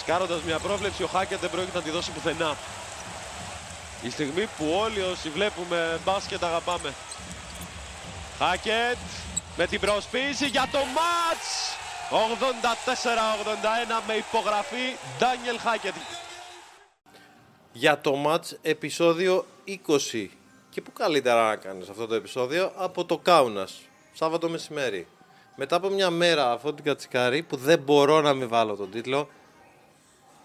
Ρισκάροντας μια πρόβλεψη, ο Χάκετ δεν πρόκειται να τη δώσει πουθενά. Η στιγμή που όλοι όσοι βλέπουμε μπάσκετ αγαπάμε. Χάκετ με την προσποίηση για το μάτς. 84-81 με υπογραφή Ντάνιελ Χάκετ. Για το μάτς επεισόδιο 20. Και πού καλύτερα να κάνεις αυτό το επεισόδιο από το Κάουνας. Σάββατο μεσημέρι. Μετά από μια μέρα αυτό την κατσικάρι που δεν μπορώ να μην βάλω τον τίτλο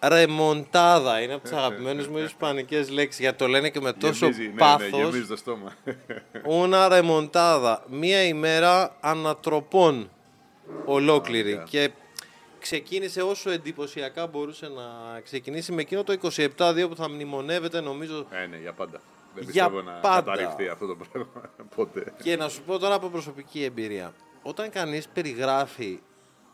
Ρεμοντάδα είναι από τι αγαπημένε μου ισπανικές λέξεις γιατί το λένε και με τόσο Γεμίζει, πάθο. Ναι, ναι, γεμίζει το στόμα. Una ρεμοντάδα. Μία ημέρα ανατροπών ολόκληρη. Ωραία. Και ξεκίνησε όσο εντυπωσιακά μπορούσε να ξεκινήσει με εκείνο το 27-2 που θα μνημονεύεται νομίζω. Ε, ναι, για πάντα. Δεν Για πιστεύω να πάντα. καταρριφθεί αυτό το πράγμα ποτέ. Και να σου πω τώρα από προσωπική εμπειρία. Όταν κανείς περιγράφει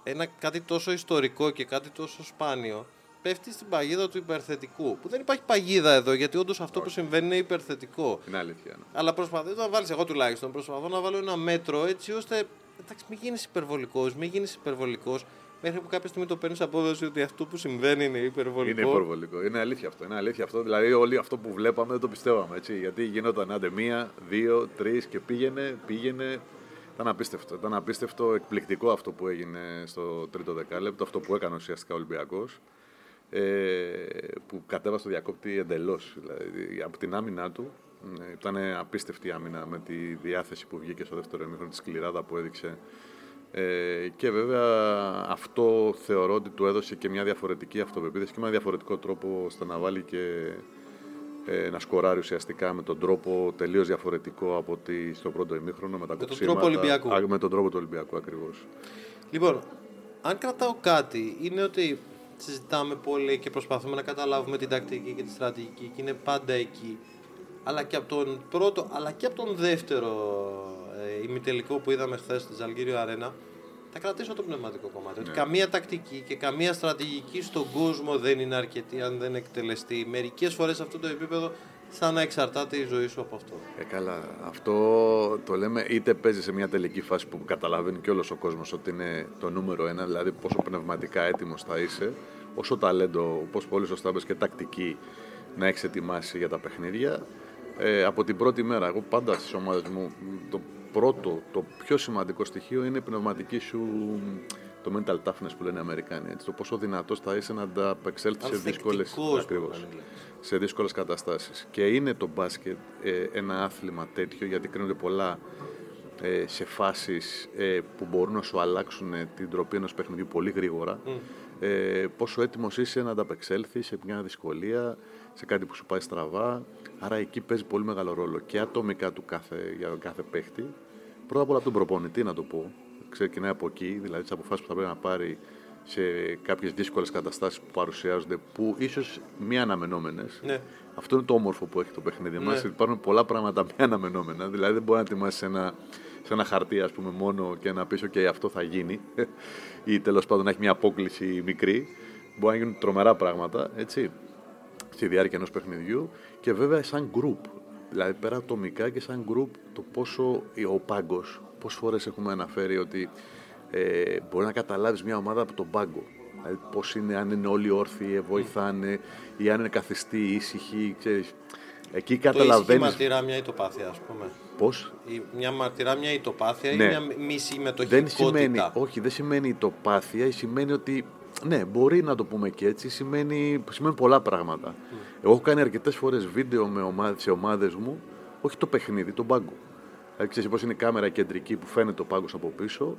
ένα, κάτι τόσο ιστορικό και κάτι τόσο σπάνιο, πέφτει στην παγίδα του υπερθετικού. Που δεν υπάρχει παγίδα εδώ, γιατί όντως αυτό που συμβαίνει είναι υπερθετικό. Είναι αλήθεια. ναι. Αλλά προσπαθώ να βάλεις, εγώ τουλάχιστον, προσπαθώ να βάλω ένα μέτρο έτσι ώστε. Εντάξει, μην γίνεις υπερβολικός, μην γίνεις υπερβολικός. Μέχρι που κάποια στιγμή το παίρνεις απόδοση ότι αυτό που συμβαίνει είναι υπερβολικό. Είναι υπερβολικό. Είναι αλήθεια αυτό. Είναι αλήθεια αυτό. Δηλαδή, όλοι αυτό που βλέπαμε δεν το πιστεύαμε. Έτσι, γιατί γινόταν άντε μία, δύο, τρεις και πήγαινε, πήγαινε. Ήταν απίστευτο. Ήταν απίστευτο, εκπληκτικό αυτό που έγινε στο τρίτο δεκάλεπτο, αυτό που έκανε ουσιαστικά ο Ολυμπιακός. Ε, που κατέβασε το διακόπτη εντελώς. Δηλαδή, από την άμυνά του ε, ήταν απίστευτη η άμυνα με τη διάθεση που βγήκε στο δεύτερο ημίχρονο, τη σκληράδα που έδειξε. Ε, και βέβαια αυτό θεωρώ ότι του έδωσε και μια διαφορετική αυτοπεποίθηση και με ένα διαφορετικό τρόπο ώστε να βάλει και ε, να σκοράρει ουσιαστικά με τον τρόπο τελείως διαφορετικό από ότι στο πρώτο ημίχρονο με τα τον κοψίματα. τρόπο Ολυμπιακού. Α, με τον τρόπο του Ολυμπιακού ακριβώς. Λοιπόν, αν κρατάω κάτι, είναι ότι συζητάμε πολύ και προσπαθούμε να καταλάβουμε την τακτική και τη στρατηγική και είναι πάντα εκεί. Αλλά και από τον πρώτο, αλλά και από τον δεύτερο ε, ημιτελικό που είδαμε χθες στη Ζαλγίριο Αρένα, θα κρατήσω το πνευματικό κομμάτι. Ότι Ναι. καμία τακτική και καμία στρατηγική στον κόσμο δεν είναι αρκετή αν δεν εκτελεστεί. Μερικές φορές σε αυτό το επίπεδο, σαν να εξαρτάται η ζωή σου από αυτό. Ε, καλά. Αυτό το λέμε είτε παίζει σε μια τελική φάση που καταλαβαίνει και όλος ο κόσμος ότι είναι το νούμερο ένα, δηλαδή πόσο πνευματικά έτοιμος θα είσαι, όσο ταλέντο, όπως πολύ σωστά πες, και τακτική να έχεις ετοιμάσει για τα παιχνίδια. Ε, από την πρώτη μέρα, εγώ πάντα στις ομάδες μου, το πρώτο, το πιο σημαντικό στοιχείο είναι η πνευματική σου, το mental toughness που λένε οι Αμερικάνοι. Έτσι, το πόσο δυνατός θα είσαι να ανταπεξέλθεις σε δύσκολες... Ανθεκτικός, Ακριβώς που λένε. σε δύσκολες καταστάσεις. Και είναι το μπάσκετ ε, ένα άθλημα τέτοιο γιατί κρίνονται πολλά ε, σε φάσεις ε, που μπορούν να σου αλλάξουν ε, την τροπή ενός παιχνιδιού πολύ γρήγορα. Ε, πόσο έτοιμος είσαι να ανταπεξέλθεις σε μια δυσκολία, σε κάτι που σου πάει στραβά. Άρα εκεί παίζει πολύ μεγάλο ρόλο και ατομικά του κάθε, για τον κάθε παίχτη. Πρώτα απ' όλα από τον προπονητή να το πω. Ξεκινάει από εκεί, δηλαδή τις αποφάσεις που θα πρέπει να πάρει σε κάποιες δύσκολες καταστάσεις που παρουσιάζονται, που ίσως μη αναμενόμενες. Ναι. Αυτό είναι το όμορφο που έχει το παιχνίδι Ναι. μα. Υπάρχουν πολλά πράγματα μη αναμενόμενα. Δηλαδή δεν μπορεί να ετοιμάσεις ένα, σε ένα χαρτί, ας πούμε, μόνο και να πεις: OK, αυτό θα γίνει. ή τέλος πάντων να έχει μια απόκληση μικρή. Μπορεί να γίνουν τρομερά πράγματα, έτσι στη διάρκεια ενός παιχνιδιού και βέβαια σαν group. Δηλαδή πέρα ατομικά και σαν group το πόσο ο πάγκος, πόσες φορές έχουμε αναφέρει ότι ε, μπορεί να καταλάβεις μια ομάδα από τον πάγκο. Δηλαδή πώς είναι, αν είναι όλοι όρθιοι, ε, βοηθάνε ή αν είναι καθιστοί, ήσυχοι, ξέρεις. Εκεί Το ήσυχη καταλαβαίνεις μαρτυρά μια ητοπάθεια, ας πούμε. πώς; Η- μια μαρτυρά, μια ητοπάθεια Ναι. ή μια μη δεν σημαίνει, συμμετοχικότητα. όχι, δεν σημαίνει ητοπάθεια, σημαίνει ότι, ναι, μπορεί να το πούμε και έτσι, σημαίνει, σημαίνει πολλά πράγματα. Εγώ έχω κάνει αρκετές φορές βίντεο με ομάδες, σε ομάδες μου, όχι το παιχνίδι, τον πάγκο. Δηλαδή, ξέρεις πώς είναι η κάμερα κεντρική που φαίνεται ο πάγκος από πίσω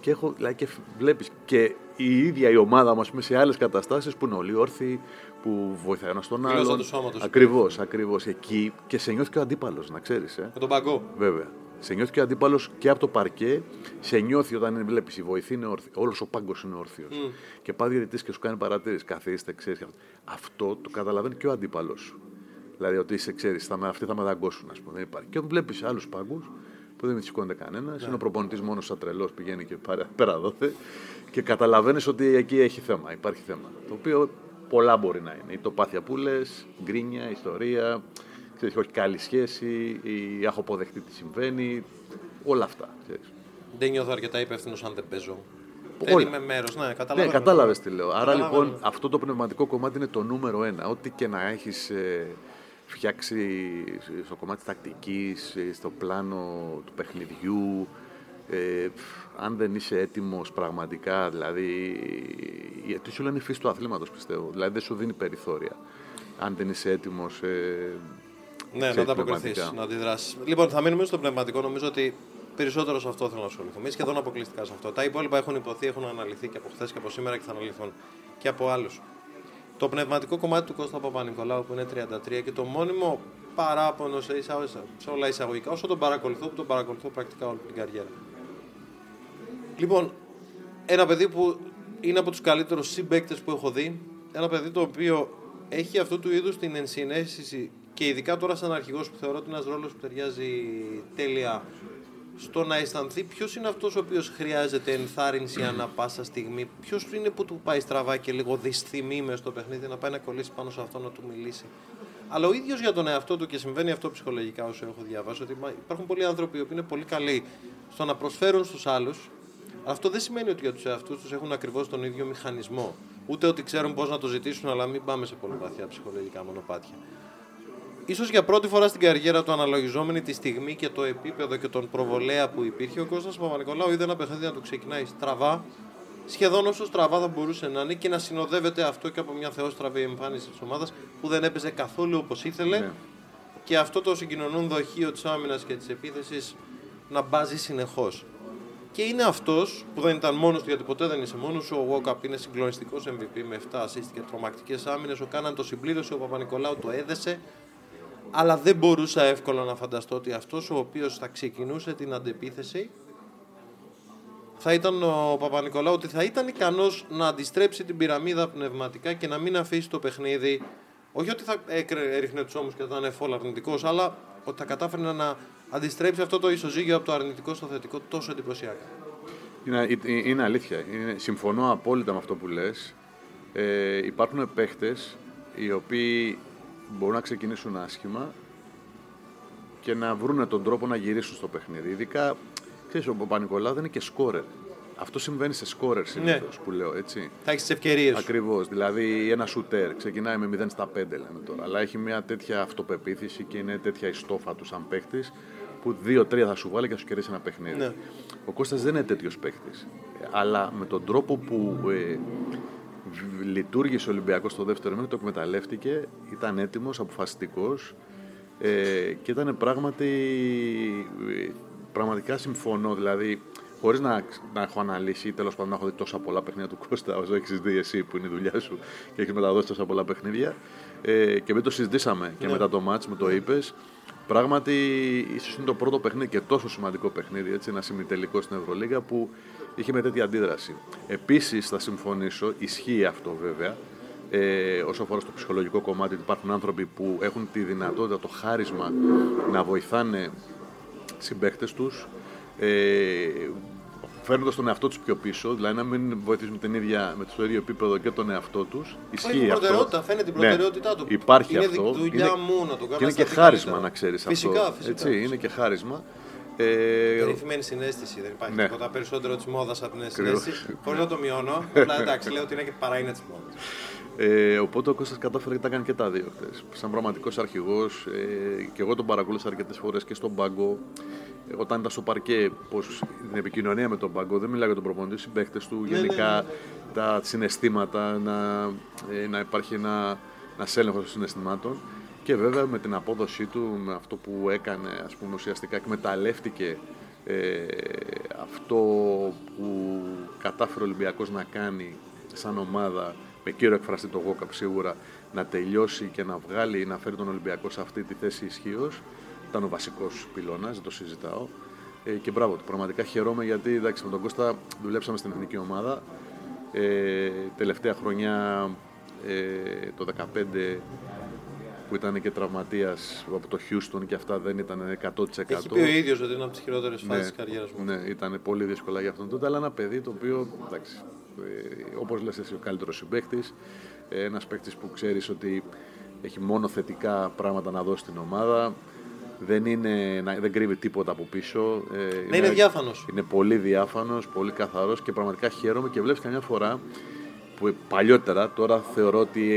και, έχω, δηλαδή, και βλέπεις και η ίδια η ομάδα μας πούμε, σε άλλες καταστάσεις που είναι όλοι όρθιοι, που βοηθάει ένας τον Γλώσσα άλλον. τους σώματος. Ακριβώς, ακριβώς. Εκεί και σε νιώθει και ο αντίπαλος, να ξέρεις. Ε. Με τον παγκό. Βέβαια. Σε νιώθει και ο αντίπαλος και από το παρκέ. Σε νιώθει όταν βλέπεις η βοηθή είναι όρθια. Όλος ο πάγκος είναι όρθιος. Και πάει διαιτητής και σου κάνει παρατήρηση. Καθίστε, ξέρεις. Αυτό το καταλαβαίνει και ο αντίπαλος σου. Δηλαδή ότι είσαι, ξέρεις, αυτοί θα με δαγκώσουν, ας πούμε. Δεν υπάρχει. Και βλέπεις άλλους πάγκους που δεν σηκώνεται κανένας. Ναι. Είναι ο προπονητής μόνος σαν τρελός πηγαίνει και πάρε- πέρα δόθε. Και καταλαβαίνεις ότι εκεί έχει θέμα. Υπάρχει θέμα. Το οποίο πολλά μπορεί να είναι. Η τοπάθεια που λες, γκρίνια, ιστορία, ξέρεις, όχι καλή σχέση, ή έχω αποδεχτεί τι συμβαίνει. Όλα αυτά. Ξέρεις. Δεν νιώθω αρκετά υπεύθυνος αν δεν παίζω. Δεν Όλα. είμαι μέρος. Ναι, Ναι, κατάλαβα. κατάλαβες τι λέω. Άρα Καταλάβαμε. λοιπόν αυτό το πνευματικό κομμάτι είναι το νούμερο ένα. Ό,τι και να έχεις φτιάξει στο κομμάτι της τακτικής, ε, στο πλάνο του παιχνιδιού, ε, πφ, αν δεν είσαι έτοιμος πραγματικά, δηλαδή, γιατί σου λένε η φύση του αθλήματος πιστεύω, δηλαδή δεν σου δίνει περιθώρια. Αν δεν είσαι έτοιμος, ε, Ναι, να ξέρεις, ανταποκριθεί, πνευματικά. να αντιδράσεις. Λοιπόν, θα μείνουμε στο πνευματικό. Νομίζω ότι περισσότερο σε αυτό θέλω να ασχοληθούμε. Ή σχεδόν αποκλειστικά σε αυτό. Τα υπόλοιπα έχουν υποθεί, έχουν αναλυθεί και από χθες και από σήμερα και θα αναλυθούν και από άλλους. Το πνευματικό κομμάτι του Κώστα Παπα-Νικολάου που είναι 33 και το μόνιμο παράπονο σε, εισαγω- σε όλα εισαγωγικά, όσο τον παρακολουθώ, που τον παρακολουθώ πρακτικά όλη την καριέρα. Λοιπόν, ένα παιδί που είναι από τους καλύτερους συμπαίκτες που έχω δει, ένα παιδί το οποίο έχει αυτού του είδους την ενσυναίσθηση και ειδικά τώρα σαν αρχηγός που θεωρώ ότι είναι ένας ρόλος που ταιριάζει τέλεια στο να αισθανθεί ποιος είναι αυτός ο οποίος χρειάζεται ενθάρρυνση ανά πάσα στιγμή, ποιος είναι που του πάει στραβά και λίγο δυσθυμεί μες στο παιχνίδι, να πάει να κολλήσει πάνω σε αυτό να του μιλήσει. Αλλά ο ίδιος για τον εαυτό του και συμβαίνει αυτό ψυχολογικά όσο έχω διαβάσει, ότι μα- υπάρχουν πολλοί άνθρωποι που είναι πολύ καλοί στο να προσφέρουν στους άλλους, αλλά αυτό δεν σημαίνει ότι για τους εαυτούς τους έχουν ακριβώς τον ίδιο μηχανισμό. Ούτε ότι ξέρουν πώς να το ζητήσουν, αλλά μην πάμε σε πολύ βαθιά ψυχολογικά μονοπάτια. Ίσως για πρώτη φορά στην καριέρα του αναλογιζόμενη τη στιγμή και το επίπεδο και τον προβολέα που υπήρχε, ο Κώστας Παπα-Νικολάου είδε ένα παιχνίδι να του ξεκινάει στραβά, σχεδόν όσο στραβά θα μπορούσε να είναι και να συνοδεύεται αυτό και από μια θεόστραβη εμφάνιση της ομάδας που δεν έπαιζε καθόλου όπως ήθελε Ναι. και αυτό το συγκοινωνούν δοχείο της άμυνας και της επίθεσης να μπάζει συνεχώς. Και είναι αυτός που δεν ήταν μόνος του, γιατί ποτέ δεν είσαι μόνος σου. Ο Walkup είναι συγκλονιστικός MVP με 7 assist και τρομακτικές άμυνες. Ο Κάναν το συμπλήρωσε, ο Παπα-Νικολάου το έδεσε. Αλλά δεν μπορούσα εύκολα να φανταστώ ότι αυτός ο οποίος θα ξεκινούσε την αντεπίθεση θα ήταν ο Παπα-Νικολάου, ότι θα ήταν ικανός να αντιστρέψει την πυραμίδα πνευματικά και να μην αφήσει το παιχνίδι. Όχι ότι θα έκρε- έριχνε τους ώμους και θα ήταν φόλ αρνητικός, αλλά ότι θα κατάφερε να αντιστρέψει αυτό το ισοζύγιο από το αρνητικό στο θετικό τόσο εντυπωσιακά. Είναι, ε, είναι αλήθεια. Είναι, συμφωνώ απόλυτα με αυτό που λες. Ε, υπάρχουν παίχτες οι οποίοι μπορούν να ξεκινήσουν άσχημα και να βρουν τον τρόπο να γυρίσουν στο παιχνίδι. Ειδικά, ξέρεις, ο Παπα-Νικολάου δεν είναι και σκόρερ. Αυτό συμβαίνει σε σκόρερ συνήθως που λέω, έτσι. Θα έχεις τις ευκαιρίες σου. Ακριβώς. Δηλαδή, ένα σουτέρ ξεκινάει με 0 στα 5, λέμε τώρα. Αλλά έχει μια τέτοια αυτοπεποίθηση και είναι τέτοια η στόφα του σαν παίχτης που 2-3 θα σου βάλει και θα σου κερδίσει ένα παιχνίδι. Ναι. Ο Κώστας δεν είναι τέτοιος παίχτης. Αλλά με τον τρόπο που ε, β- λειτουργήσε ο Ολυμπιακός στο δεύτερο μήνυμα, το εκμεταλλεύτηκε, ήταν έτοιμος, αποφασιστικός ε, και ήταν πράγματι. ε, πραγματικά συμφωνώ. Δηλαδή, χωρίς να, να έχω αναλύσει ή τέλος πάντων να έχω δει τόσα πολλά παιχνίδια του Κώστα, όσο έχεις δει εσύ που είναι η δουλειά σου και έχεις μεταδώσει τόσα πολλά παιχνίδια. Ε, και δεν το συζητήσαμε και Ναι. μετά το μάτς μου το είπες. Πράγματι, ίσως είναι το πρώτο παιχνίδι και τόσο σημαντικό παιχνίδι, έτσι, ένα ημιτελικό στην Ευρωλίγα που είχε με τέτοια αντίδραση. Επίσης, θα συμφωνήσω, ισχύει αυτό βέβαια, ε, όσο αφορά στο ψυχολογικό κομμάτι, ότι υπάρχουν άνθρωποι που έχουν τη δυνατότητα, το χάρισμα να βοηθάνε συμπαίκτες τους ε, φέρνοντας τον εαυτό τους πιο πίσω, δηλαδή να μην βοηθήσουν την ίδια, με το ίδιο επίπεδο και τον εαυτό τους. Ισχύει Έχει αυτό. προτεραιότητα, φαίνεται την Ναι, προτεραιότητά του. Υπάρχει είναι αυτό. δουλειά είναι, μου να το κάνω. και είναι να και σταθεί χάρισμα καλύτερα. να ξέρεις Φυσικά, αυτό. φυσικά. Έτσι, είναι και χάρισμα. Ε, Περίφημη συνέστηση, δεν υπάρχει Ναι. τίποτα περισσότερο της μόδας από την Ακριβώς. συνέστηση. Χωρί να το μειώνω; Απλά εντάξει, λέω ότι είναι και παρά είναι της μόδας. Ε, οπότε ο Κώστας κατάφερε και τα έκανε και τα δύο χθες. Σαν πραγματικός αρχηγός ε, και εγώ τον παρακολούθησα αρκετές φορές και στον πάγκο. Ε, όταν ήταν στο παρκέ, πως την επικοινωνία με τον πάγκο, δεν μιλάω για τον προπονητή, οι συμπαίχτες του, Ναι, γενικά ναι, ναι. τα συναισθήματα, να, ε, να υπάρχει ένα, ένας έλεγχος των συναισθημάτων. Και βέβαια με την απόδοσή του, με αυτό που έκανε, ας πούμε ουσιαστικά εκμεταλλεύτηκε ε, αυτό που κατάφερε ο Ολυμπιακός να κάνει σαν ομάδα με κύριο εκφραστή το Γόκαπ σίγουρα να τελειώσει και να βγάλει, να φέρει τον Ολυμπιακό σε αυτή τη θέση ισχύως. Ήταν ο βασικός πυλώνας, δεν το συζητάω. Ε, και μπράβο του. Πραγματικά χαιρόμαι γιατί εντάξει, με τον Κώστα δουλέψαμε στην εθνική ομάδα. Ε, τελευταία χρονιά ε, το 2015 που ήταν και τραυματίας από το Houston και αυτά δεν ήταν 100%. Έχει πει ο ίδιος ότι είναι από τις χειρότερες φάσεις τη καριέρας μου. Ναι, ήταν πολύ δύσκολα για αυτόν τότε, αλλά ένα παιδί το οποίο, εντάξει, ε, όπως λες εσύ, ο καλύτερος συμπαίκτης, ε, ένας παίκτης που ξέρεις ότι έχει μόνο θετικά πράγματα να δώσει στην ομάδα, Δεν, είναι, να- δεν κρύβει τίποτα από πίσω. Ε, Ναι, είναι διάφανος. Είναι πολύ διάφανος, πολύ καθαρός και πραγματικά χαίρομαι και βλέπεις καμιά φορά που παλιότερα, τώρα θεωρώ ότι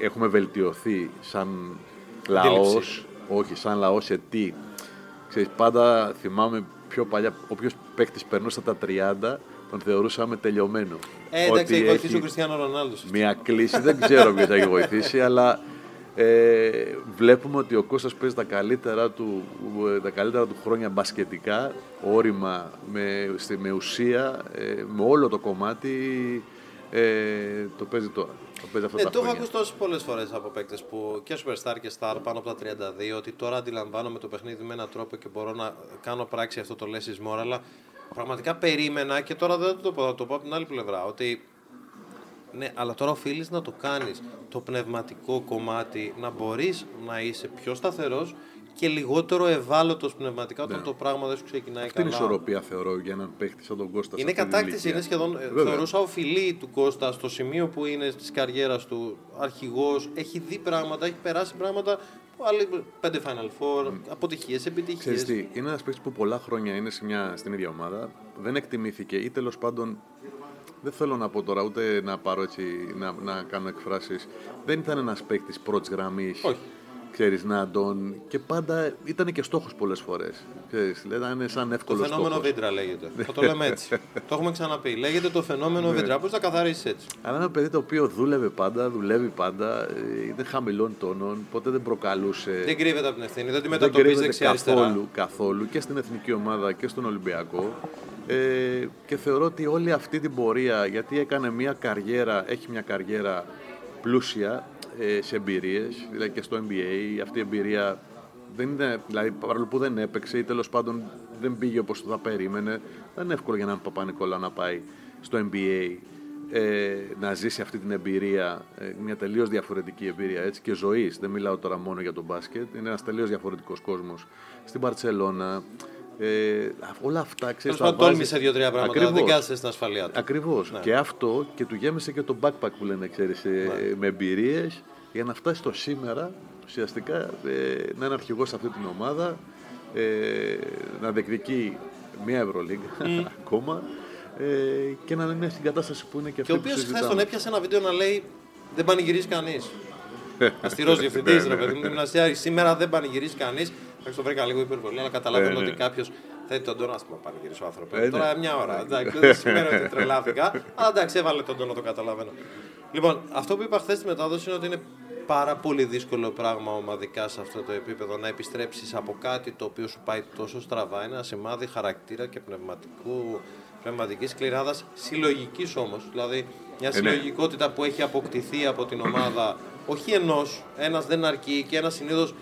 έχουμε βελτιωθεί σαν λαός, Αντίληψη. όχι σαν λαός σε τι. Ξέρεις, πάντα θυμάμαι πιο παλιά, όποιος παίκτης περνούσε τα 30, τον θεωρούσαμε τελειωμένο. Ε, εντάξει, Ότι έχει βοηθήσει έχει ο Κριστιανό Ρονάλντο. Μια κλίση, δεν ξέρω ποιος θα έχει βοηθήσει, αλλά ε, βλέπουμε ότι ο Κώστας παίζει τα καλύτερα του, ε, τα καλύτερα του χρόνια μπασκετικά, όρημα, με, στη- με ουσία, ε, με όλο το κομμάτι ε, το παίζει τώρα. Το παίζει αυτά Ναι, τα το έχω χρόνια. ακούσει τόσες πολλές φορές από παίκτες που και superstar και star πάνω από τα 32 ότι τώρα αντιλαμβάνομαι το παιχνίδι με έναν τρόπο και μπορώ να κάνω πράξη αυτό το less is more. Αλλά πραγματικά περίμενα και τώρα δεν το πω, θα το πω από την άλλη πλευρά. Ότι ναι, αλλά τώρα οφείλεις να το κάνεις το πνευματικό κομμάτι, να μπορείς να είσαι πιο σταθερός και λιγότερο ευάλωτος πνευματικά όταν το πράγμα δεν σου ξεκινάει Ναι. Αυτή είναι η καλά. ισορροπία θεωρώ για έναν παίχτη σαν τον Κώστα. σε Είναι αυτή την κατάκτηση, ηλικία. είναι σχεδόν. ε, Βέβαια. Θεωρούσα οφειλή του Κώστα στο σημείο που είναι της καριέρας του αρχηγός. Έχει δει πράγματα, έχει περάσει πράγματα. που Άλλοι πέντε Final Four, αποτυχίες, Ξέρεις επιτυχίε. τι, είναι ένας παίκτης που πολλά χρόνια είναι σε μια, στην ίδια ομάδα, δεν εκτιμήθηκε ή τέλος πάντων. Δεν θέλω να πω τώρα ούτε να πάρω έτσι, να, να κάνω εκφράσεις. Δεν ήταν ένας παίκτης πρώτης γραμμής. Όχι. Ξέρεις, να τον... Και πάντα ήταν και στόχος πολλές φορές. Ξέρεις, ήταν σαν Το εύκολο φαινόμενο στόχος. Βίντρα λέγεται. Θα το λέμε έτσι. το έχουμε ξαναπεί. Λέγεται το φαινόμενο Ναι. Βίντρα. Πώς θα καθαρίσεις έτσι; Αλλά ένα παιδί το οποίο δούλευε πάντα, δουλεύει πάντα, ε, είναι χαμηλών τόνων, ποτέ δεν προκαλούσε. Δεν κρύβεται από την ευθύνη, δεν τη δεν μετατοπίζει κρύβεται δεξιά-αριστερά. καθόλου, καθόλου και στην εθνική ομάδα και στον Ολυμπιακό. Ε, και θεωρώ ότι όλη αυτή την πορεία, γιατί έκανε μια καριέρα, έχει μια καριέρα πλούσια ε, σε εμπειρίες, δηλαδή και στο NBA, αυτή η εμπειρία δεν είναι, δηλαδή παρόλο που δεν έπαιξε ή τέλος πάντων δεν πήγε όπως το θα περίμενε, δεν είναι εύκολο για έναν Παπα-Νικόλα να πάει στο NBA ε, να ζήσει αυτή την εμπειρία, ε, μια τελείως διαφορετική εμπειρία έτσι, και ζωής. Δεν μιλάω τώρα μόνο για τον μπάσκετ, είναι ένας τελείως διαφορετικός κόσμος. Στην Παρσελώνα, ε, όλα αυτά Τέλος ξέρεις, πάντων, τα βάζει- τόλμησε δύο-τρία πράγματα. Ακριβώς. Δεν κάθεσαι στην ασφαλεία του. Ακριβώς. Ναι. Και αυτό και του γέμισε και το backpack που λένε, ξέρεις, ε, με εμπειρίες για να φτάσει στο σήμερα, ουσιαστικά ε, να είναι αρχηγός σε αυτή την ομάδα, ε, να διεκδικεί μια Ευρωλίγκα ακόμα ε, και να είναι στην κατάσταση που είναι και Και αυτή ο που οποίος χθες συζητάμε. τον έπιασε ένα βίντεο να λέει Δεν πανηγυρίζει κανείς. Αστηρός διευθυντής, Ναι, ρε ναι. παιδί μου, γυμναστιάρης. Σήμερα δεν πανηγυρίζει κανείς. Εντάξει, το βρήκα λίγο υπερβολή, αλλά καταλαβαίνω Ναι, ναι. ότι κάποιος θέτει τον τόνο. Α πούμε, πανηγυρίσει ο άνθρωπο. Ε, Τώρα ναι. μια ώρα. Εντάξει, δεν σημαίνει ότι τρελάθηκα. Αλλά εντάξει, έβαλε τον τόνο, το καταλαβαίνω. Λοιπόν, αυτό που είπα χθες στη μετάδοση είναι ότι είναι πάρα πολύ δύσκολο πράγμα ομαδικά σε αυτό το επίπεδο να επιστρέψεις από κάτι το οποίο σου πάει τόσο στραβά. Είναι ένα σημάδι χαρακτήρα και πνευματικού πνευματικής κληράδα, συλλογικής όμως. Δηλαδή, μια Ε, ναι. συλλογικότητα που έχει αποκτηθεί από την ομάδα, όχι ενός, ένας δεν αρκεί και ένας συνήθως.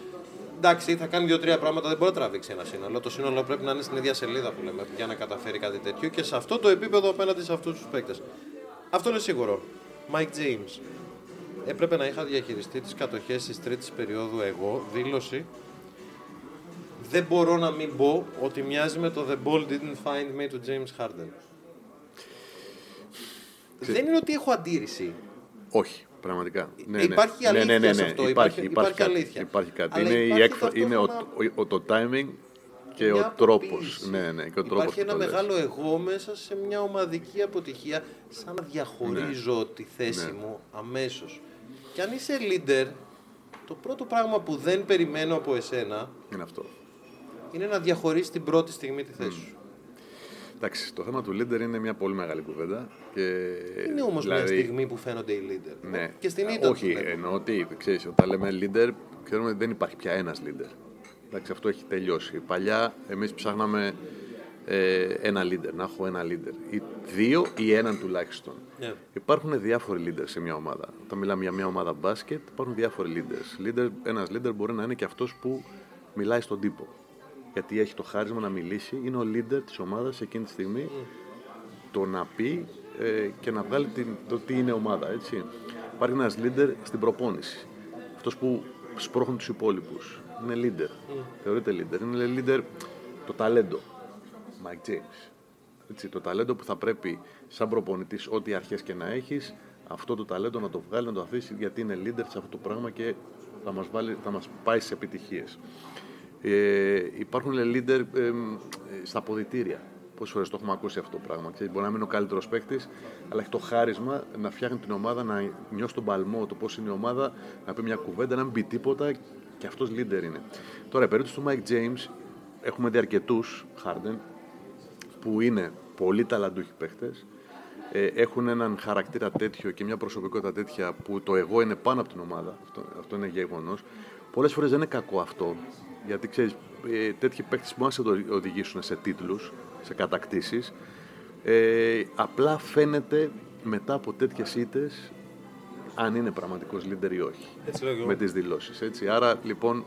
Εντάξει, θα κάνει δύο-τρία πράγματα, δεν μπορεί να τραβήξει ένα σύνολο. Το σύνολο πρέπει να είναι στην ίδια σελίδα που λέμε για να καταφέρει κάτι τέτοιο και σε αυτό το επίπεδο απέναντι σε αυτούς τους παίκτες. Αυτό είναι σίγουρο. Mike James. Έπρεπε να είχα διαχειριστεί τις κατοχές της τρίτης περίοδου εγώ. Δήλωση. Δεν μπορώ να μην πω ότι μοιάζει με το The Ball Didn't Find Me του James Harden. Δεν είναι ότι έχω αντίρρηση. Όχι, πραγματικά. Ναι, Υπάρχει ναι. αλήθεια ναι, ναι, ναι, σε ναι. αυτό, Υπάρχει, υπάρχει- υπάρχει, υπάρχει κάτι, αλήθεια. Υπάρχει κάτι. Αλλά είναι, η υπάρχει έκφρα- είναι ο, ταυτόχρονα ο, ο- το timing και μια ο τρόπος. αποποίηση. Ναι, ναι, και ο τρόπος Υπάρχει που ένα το λες. μεγάλο εγώ μέσα σε μια ομαδική αποτυχία, σαν να διαχωρίζω τη θέση Ναι. μου αμέσως. Και αν είσαι leader, το πρώτο πράγμα που δεν περιμένω από εσένα Είναι αυτό. είναι να διαχωρίσει την πρώτη στιγμή τη θέση σου. Εντάξει, το θέμα του leader είναι μια πολύ μεγάλη κουβέντα. Και, Είναι όμως μια δηλαδή, στιγμή που φαίνονται οι leader. Ναι. Και στην ήττα Όχι, τους βλέπω. εννοώ ότι ξέρεις, όταν λέμε leader, ξέρουμε ότι δεν υπάρχει πια ένας leader. Εντάξει, αυτό έχει τελειώσει. Παλιά εμείς ψάχναμε ε, ένα leader, να έχω ένα leader. Ή δύο ή έναν τουλάχιστον. Ναι. Υπάρχουν διάφοροι leaders σε μια ομάδα. Όταν μιλάμε για μια ομάδα μπάσκετ, υπάρχουν διάφοροι leaders. leader ένας leader μπορεί να είναι και αυτός που μιλάει στον τύπο. Γιατί έχει το χάρισμα να μιλήσει, είναι ο leader της ομάδας εκείνη τη στιγμή το να πει ε, και να βγάλει την, το τι είναι ομάδα. Έτσι. Υπάρχει ένας leader στην προπόνηση. Αυτός που σπρώχνει τους υπόλοιπους. Είναι leader. Θεωρείται leader. Είναι leader το ταλέντο. Mike James. Έτσι, το ταλέντο που θα πρέπει σαν προπονητής ό,τι αρχές και να έχεις αυτό το ταλέντο να το βγάλει, να το αφήσει γιατί είναι leader σε αυτό το πράγμα και θα μας, βάλει, θα μας πάει σε επιτυχίες. Ε, υπάρχουν leader ε, στα ποδητήρια. Πόσες φορές το έχουμε ακούσει αυτό το πράγμα. Ξέρεις, μπορεί να μην είναι ο καλύτερος παίκτης, αλλά έχει το χάρισμα να φτιάχνει την ομάδα, να νιώσει τον παλμό, το πώς είναι η ομάδα, να πει μια κουβέντα, να μην πει τίποτα και αυτός leader είναι. Τώρα, η περίπτωση του Mike James, έχουμε δει αρκετούς Harden που είναι πολύ ταλαντούχοι παίχτε. Ε, έχουν έναν χαρακτήρα τέτοιο και μια προσωπικότητα τέτοια που το εγώ είναι πάνω από την ομάδα. Αυτό, αυτό είναι γεγονός. Πολλές φορές δεν είναι κακό αυτό. Γιατί ξέρεις, ε, τέτοιοι παίχτε μπορούν να σε οδηγήσουν σε τίτλους, σε κατακτήσεις. Ε, απλά φαίνεται μετά από τέτοιες ήττες αν είναι πραγματικός leader ή όχι. Έτσι με τις δηλώσεις. Άρα λοιπόν,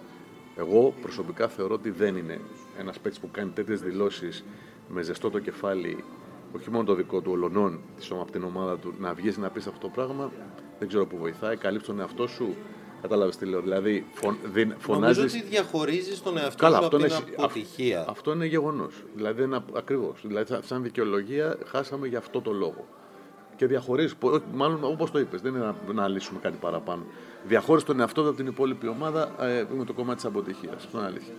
εγώ προσωπικά θεωρώ ότι δεν είναι ένας παίκτης που κάνει τέτοιες δηλώσεις με ζεστό το κεφάλι, όχι μόνο το δικό του, ολονών από την ομάδα του, να βγεις να πεις αυτό το πράγμα, δεν ξέρω που βοηθάει. Καλύψει τον εαυτό σου. Κατάλαβες τι λέω. Δηλαδή, φων, δι, φωνάζεις... Νομίζω ότι διαχωρίζεις τον εαυτό Καλά, σου από την αποτυχία. αυτό είναι γεγονός. Δηλαδή, είναι ακριβώς. Δηλαδή, σαν δικαιολογία, χάσαμε για αυτό το λόγο. Και διαχωρίζεις, μάλλον όπως το είπες, δεν είναι να, να λύσουμε κάτι παραπάνω. Διαχώρισε τον εαυτό του από την υπόλοιπη ομάδα ε, με το κομμάτι της αποτυχίας. Αυτό είναι αλήθεια.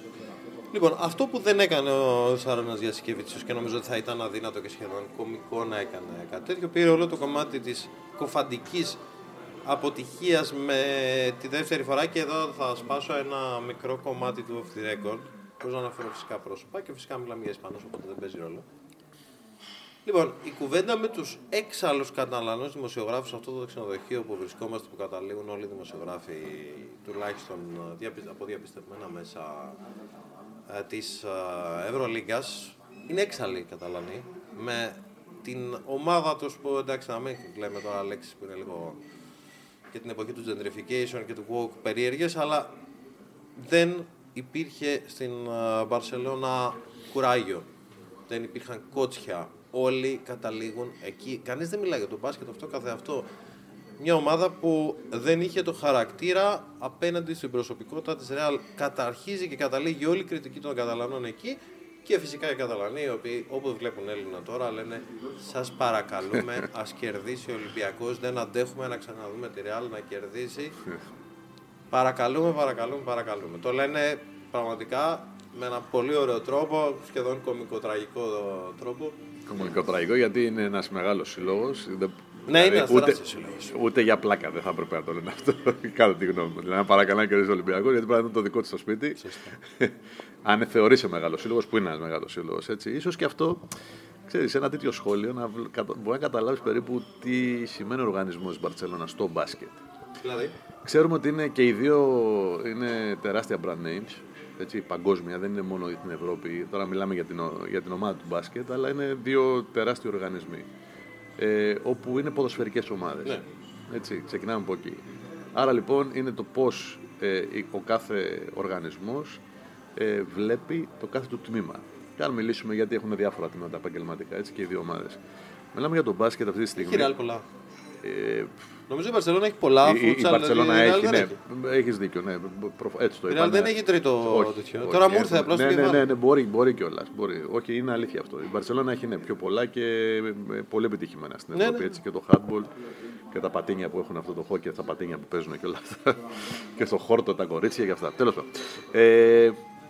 Λοιπόν, αυτό που δεν έκανε ο Σάρονα Γιασκεβίτσιο και νομίζω ότι θα ήταν αδύνατο και σχεδόν κομικό να έκανε κάτι τέτοιο, πήρε όλο το κομμάτι της κοφαντικής αποτυχίας με τη δεύτερη φορά και εδώ θα σπάσω ένα μικρό κομμάτι του off the record. Πώ να αναφέρω φυσικά πρόσωπα και φυσικά μιλάμε για Ισπανούς, οπότε δεν παίζει ρόλο. Λοιπόν, η κουβέντα με τους έξαλλου καταναλωτές δημοσιογράφους σε αυτό το ξενοδοχείο που βρισκόμαστε, που καταλήγουν όλοι οι δημοσιογράφοι, τουλάχιστον από διαπιστευμένα μέσα ε, της ε, Ευρωλίγκας είναι έξαλλοι οι Καταλανοί με την ομάδα τους που εντάξει να μην λέμε τώρα λέξεις που είναι λίγο και την εποχή του gentrification και του woke περίεργες αλλά δεν υπήρχε στην Μπαρσελώνα κουράγιο. Δεν υπήρχαν κότσια. Όλοι καταλήγουν εκεί. Κανείς δεν μιλάει για το μπάσκετ αυτό καθε αυτό. Μια ομάδα που δεν είχε το χαρακτήρα απέναντι στην προσωπικότητα της Real. Καταρχίζει και καταλήγει όλη η κριτική των Καταλανών εκεί και φυσικά οι Καταλανοί, οι οποίοι όπως βλέπουν Έλληνα τώρα λένε σας παρακαλούμε ας κερδίσει ο Ολυμπιακός, δεν αντέχουμε να ξαναδούμε τη Real να κερδίσει. Παρακαλούμε, παρακαλούμε, παρακαλούμε. Το λένε πραγματικά με ένα πολύ ωραίο τρόπο, σχεδόν κομικοτραγικό τρόπο. Κομικοτραγικό γιατί είναι ένας μεγάλος σύλλογος, ναι, είναι δηλαδή, ούτε, ούτε για πλάκα δεν θα έπρεπε να το λένε αυτό. Κάτω τη γνώμη μου. Δηλαδή, να παρακαλά και ο Ολυμπιακός, γιατί πρέπει να είναι το δικό του στο σπίτι. Αν θεωρήσει μεγάλος σύλλογος, που είναι ένας μεγάλος σύλλογος, έτσι. ίσως και αυτό, ξέρεις, ένα τέτοιο σχόλιο να μπορεί να καταλάβεις περίπου τι σημαίνει ο οργανισμός της Μπαρσελόνας στο μπάσκετ. Δηλαδή; Ξέρουμε ότι είναι και οι δύο είναι τεράστια brand names. Έτσι, παγκόσμια, δεν είναι μόνο για την Ευρώπη. Τώρα μιλάμε για την, για την ομάδα του μπάσκετ, αλλά είναι δύο τεράστιοι οργανισμοί ε, όπου είναι ποδοσφαιρικές ομάδες. Ναι. Έτσι, ξεκινάμε από εκεί. Άρα λοιπόν είναι το πώς ε, ο κάθε οργανισμός ε, βλέπει το κάθε του τμήμα. Και αν μιλήσουμε γιατί έχουν διάφορα τμήματα επαγγελματικά έτσι, και οι δύο ομάδες. Μιλάμε για τον μπάσκετ αυτή τη στιγμή. Έχει πολλά. Ε, Νομίζω η Μπαρσελόνα έχει πολλά. Η, η Μπαρσελόνα έχει, ναι, έχει δίκιο. Ναι, έτσι το είπα. δεν έχει τρίτο όχι, τέτοιο. Όχι, Τώρα μου ήρθε απλώ ναι, ναι, ναι, ναι, μπορεί, μπορεί κιόλας. Όχι, είναι αλήθεια αυτό. Η Μπαρσελόνα έχει ναι, πιο πολλά και πολύ επιτυχημένα στην ναι, Ευρώπη. Ναι, Έτσι, και το handball και τα πατίνια που έχουν αυτό το χόκι, τα πατίνια που παίζουν και όλα αυτά. και στο χόρτο τα κορίτσια και αυτά. Τέλος πάντων.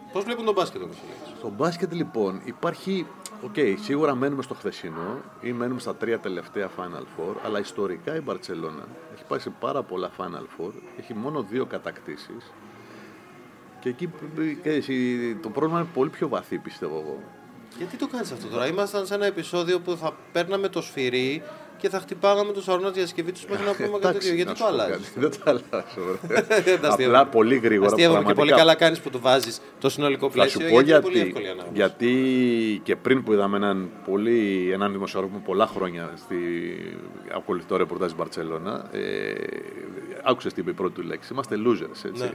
Ε, Πώς βλέπουν τον μπάσκετ όμως, Στο μπάσκετ λοιπόν υπάρχει Ok, okay, σίγουρα μένουμε στο χθεσινό ή μένουμε στα τρία τελευταία Final Four, αλλά ιστορικά η Μπαρτσελώνα έχει πάει σε πάρα πολλά Final Four, έχει μόνο δύο κατακτήσεις και εκεί το πρόβλημα είναι πολύ πιο βαθύ πιστεύω εγώ. Γιατί το κάνεις αυτό τώρα, ήμασταν σε ένα επεισόδιο που θα παίρναμε το σφυρί και θα χτυπάγαμε του ορνό διασκευή τους μέχρι να πούμε κάτι τέτοιο. Γιατί το αλλάζεις; Δεν το αλλάζω. Απλά πολύ γρήγορα. Αστείευομαι και πολύ καλά κάνεις που το βάζεις το συνολικό πλαίσιο. Θα σου πω γιατί. Γιατί και πριν που είδαμε έναν, πολύ, έναν δημοσιογράφο πολλά χρόνια στη ακολουθητό ρεπορτάζ Μπαρσελόνα, ε, άκουσες την πρώτη του λέξη. Είμαστε losers. Έτσι. Ναι.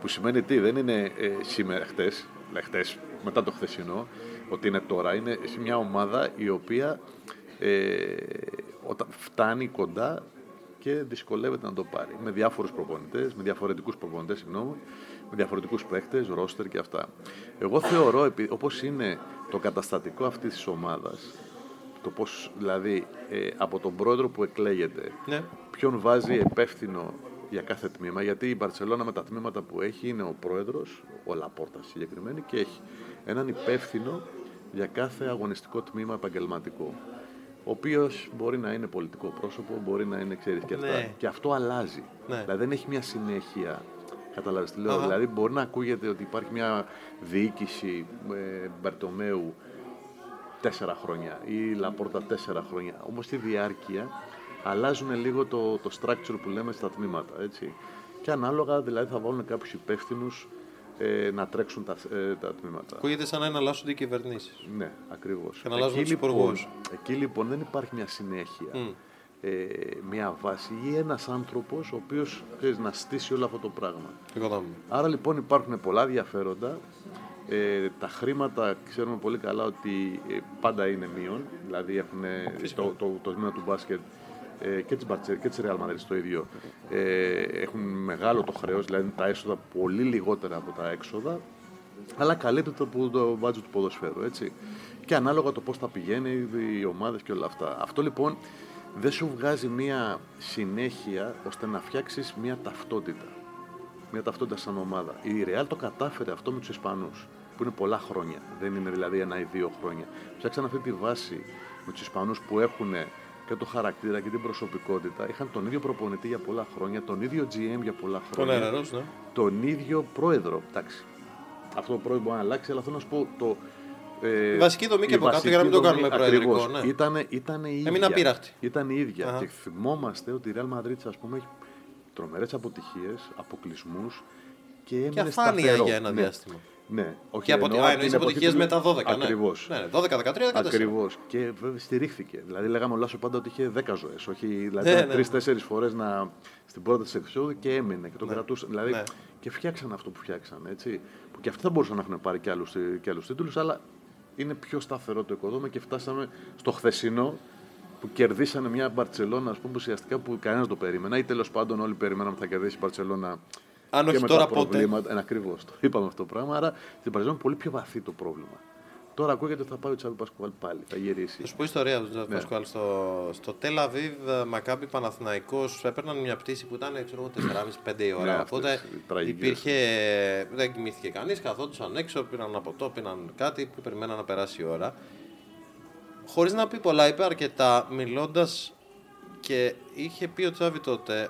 Που σημαίνει τι, δεν είναι ε, σήμερα, χτες, μετά το χθεσινό, ότι είναι τώρα. Είναι μια ομάδα η οποία ε, όταν φτάνει κοντά και δυσκολεύεται να το πάρει. Με διάφορους προπονητές, με διαφορετικούς προπονητές, συγγνώμη, με διαφορετικούς παίχτες, ρόστερ και αυτά. Εγώ θεωρώ, όπως είναι το καταστατικό αυτής της ομάδας, το πώς δηλαδή ε, από τον πρόεδρο που εκλέγεται, ναι. ποιον βάζει υπεύθυνο για κάθε τμήμα, γιατί η Μπαρσελόνα με τα τμήματα που έχει είναι ο πρόεδρος, ο Λαπόρτα συγκεκριμένη, και έχει έναν υπεύθυνο για κάθε αγωνιστικό τμήμα επαγγελματικό. Ο οποίος μπορεί να είναι πολιτικό πρόσωπο, μπορεί να είναι, ξέρεις και αυτά. Ναι. Και αυτό αλλάζει. Ναι. Δηλαδή δεν έχει μια συνέχεια. Καταλάβεις τι λέω. Αχα. Δηλαδή μπορεί να ακούγεται ότι υπάρχει μια διοίκηση ε, Μπερτομέου τέσσερα χρόνια ή Λαπόρτα τέσσερα χρόνια. Όμως στη διάρκεια αλλάζουν λίγο το, το structure που λέμε στα τμήματα. Έτσι. Και ανάλογα δηλαδή θα βάλουν κάποιους υπεύθυνους ε, να τρέξουν τα, ε, τα τμήματα. Ακούγεται σαν να εναλλάσσονται οι κυβερνήσεις. Ναι, ακριβώς. Και να αλλάζουν τους λοιπόν, υπουργούς. εκεί λοιπόν δεν υπάρχει μια συνέχεια. Μμ. Ε, μια βάση ή ένας άνθρωπος ο οποίος ξέρεις, να στήσει όλο αυτό το πράγμα. Οικοδόμημα. Άρα λοιπόν υπάρχουν πολλά ενδιαφέροντα. Ε, τα χρήματα ξέρουμε πολύ καλά ότι ε, πάντα είναι μείον. Δηλαδή έχουν Φυσικά. το, το, το τμήμα του μπάσκετ ε, και της, Μπαρτσε- και της Real Madrid το ίδιο. Ε, έχουν μεγάλο το χρέος, δηλαδή τα έσοδα πολύ λιγότερα από τα έξοδα. Αλλά καλύπτεται από το budget του ποδοσφαίρου, έτσι. Και ανάλογα το πώς θα πηγαίνει οι ομάδες και όλα αυτά. Αυτό λοιπόν δεν σου βγάζει μια συνέχεια ώστε να φτιάξεις μια ταυτότητα μια ταυτότητα σαν ομάδα. Η Real το κατάφερε αυτό με τους Ισπανούς, που είναι πολλά χρόνια. Δεν είναι δηλαδή ένα ή δύο χρόνια. Φτιάξαν αυτή τη βάση με τους Ισπανούς που έχουν και το χαρακτήρα και την προσωπικότητα. Είχαν τον ίδιο προπονητή για πολλά χρόνια, τον ίδιο GM για πολλά Τον χρόνια. Ερερός, ναι. Τον ίδιο πρόεδρο. Εντάξει. Αυτό το πρόεδρο μπορεί να αλλάξει, αλλά θέλω να σου πω το. Ε, Η βασική δομή και η από κάτω, βασική για να μην το δομή, κάνουμε προεδρικό, ακριβώς, ναι. Ήτανε, ήτανε η ίδια. Έμεινε απείραχτη. Ήταν η ίδια. Αχα. Και θυμόμαστε ότι η Real Madrid, ας πούμε, έχει τρομερές αποτυχίες, αποκλεισμούς και έμεινε Και αφάνεια σταθερό. για ένα Ναι. διάστημα. Ναι, όχι Και από εννοώ α, την εννοείς εποχή αποτυχίες του- με τα 12. Ακριβώς. Ναι, ναι, 12, 13, 14. Ακριβώς. Και βέβαια στηρίχθηκε. Δηλαδή, λέγαμε ο Λάσο πάντα ότι είχε 10 ζωές. Όχι, δηλαδή, Ναι, ήταν ναι. τρει-τέσσερι φορές να... στην πρώτη της εξόδου και έμεινε και το Ναι. κρατούσε. Δηλαδή, Ναι. και φτιάξαν αυτό που φτιάξαν. Έτσι. Που και αυτοί θα μπορούσαν να έχουν πάρει και άλλους και άλλους τίτλους, αλλά είναι πιο σταθερό το οικοδόμημα και φτάσαμε στο χθεσινό που κερδίσανε μια Μπαρσελόνα, ας πούμε, ουσιαστικά που κανένας το περίμενα ή τέλος πάντων όλοι περιμέναμε ότι θα κερδίσει η Μπαρσελόνα. Αν και όχι με τώρα, τα πότε; προβλήματα. Ακριβώς. Το είπαμε αυτό το πράγμα. Άρα στην Μπαρσελόνα είναι πολύ πιο βαθύ το πρόβλημα. Τώρα ακούγεται ότι θα πάει ο Τσάβη Πασκουάλ πάλι. Θα γυρίσει. Θα σου πω ιστορία του Τζαφ Ναι. Πασκουάλ. Στο, στο Τελ Αβίβ, Μακάμπι Παναθηναϊκός έπαιρναν μια πτήση που ήταν ξέρω εγώ 4,5-5 η ώρα. Ναι, Οπότε αυτές οι τραγικές. υπήρχε. Δεν κοιμήθηκε κανείς, καθόντουσαν έξω, πήραν από το, πήραν κάτι που περιμέναν να περάσει η ώρα. Χωρίς να πει πολλά, είπε αρκετά μιλώντας και είχε πει ο Τσάβη τότε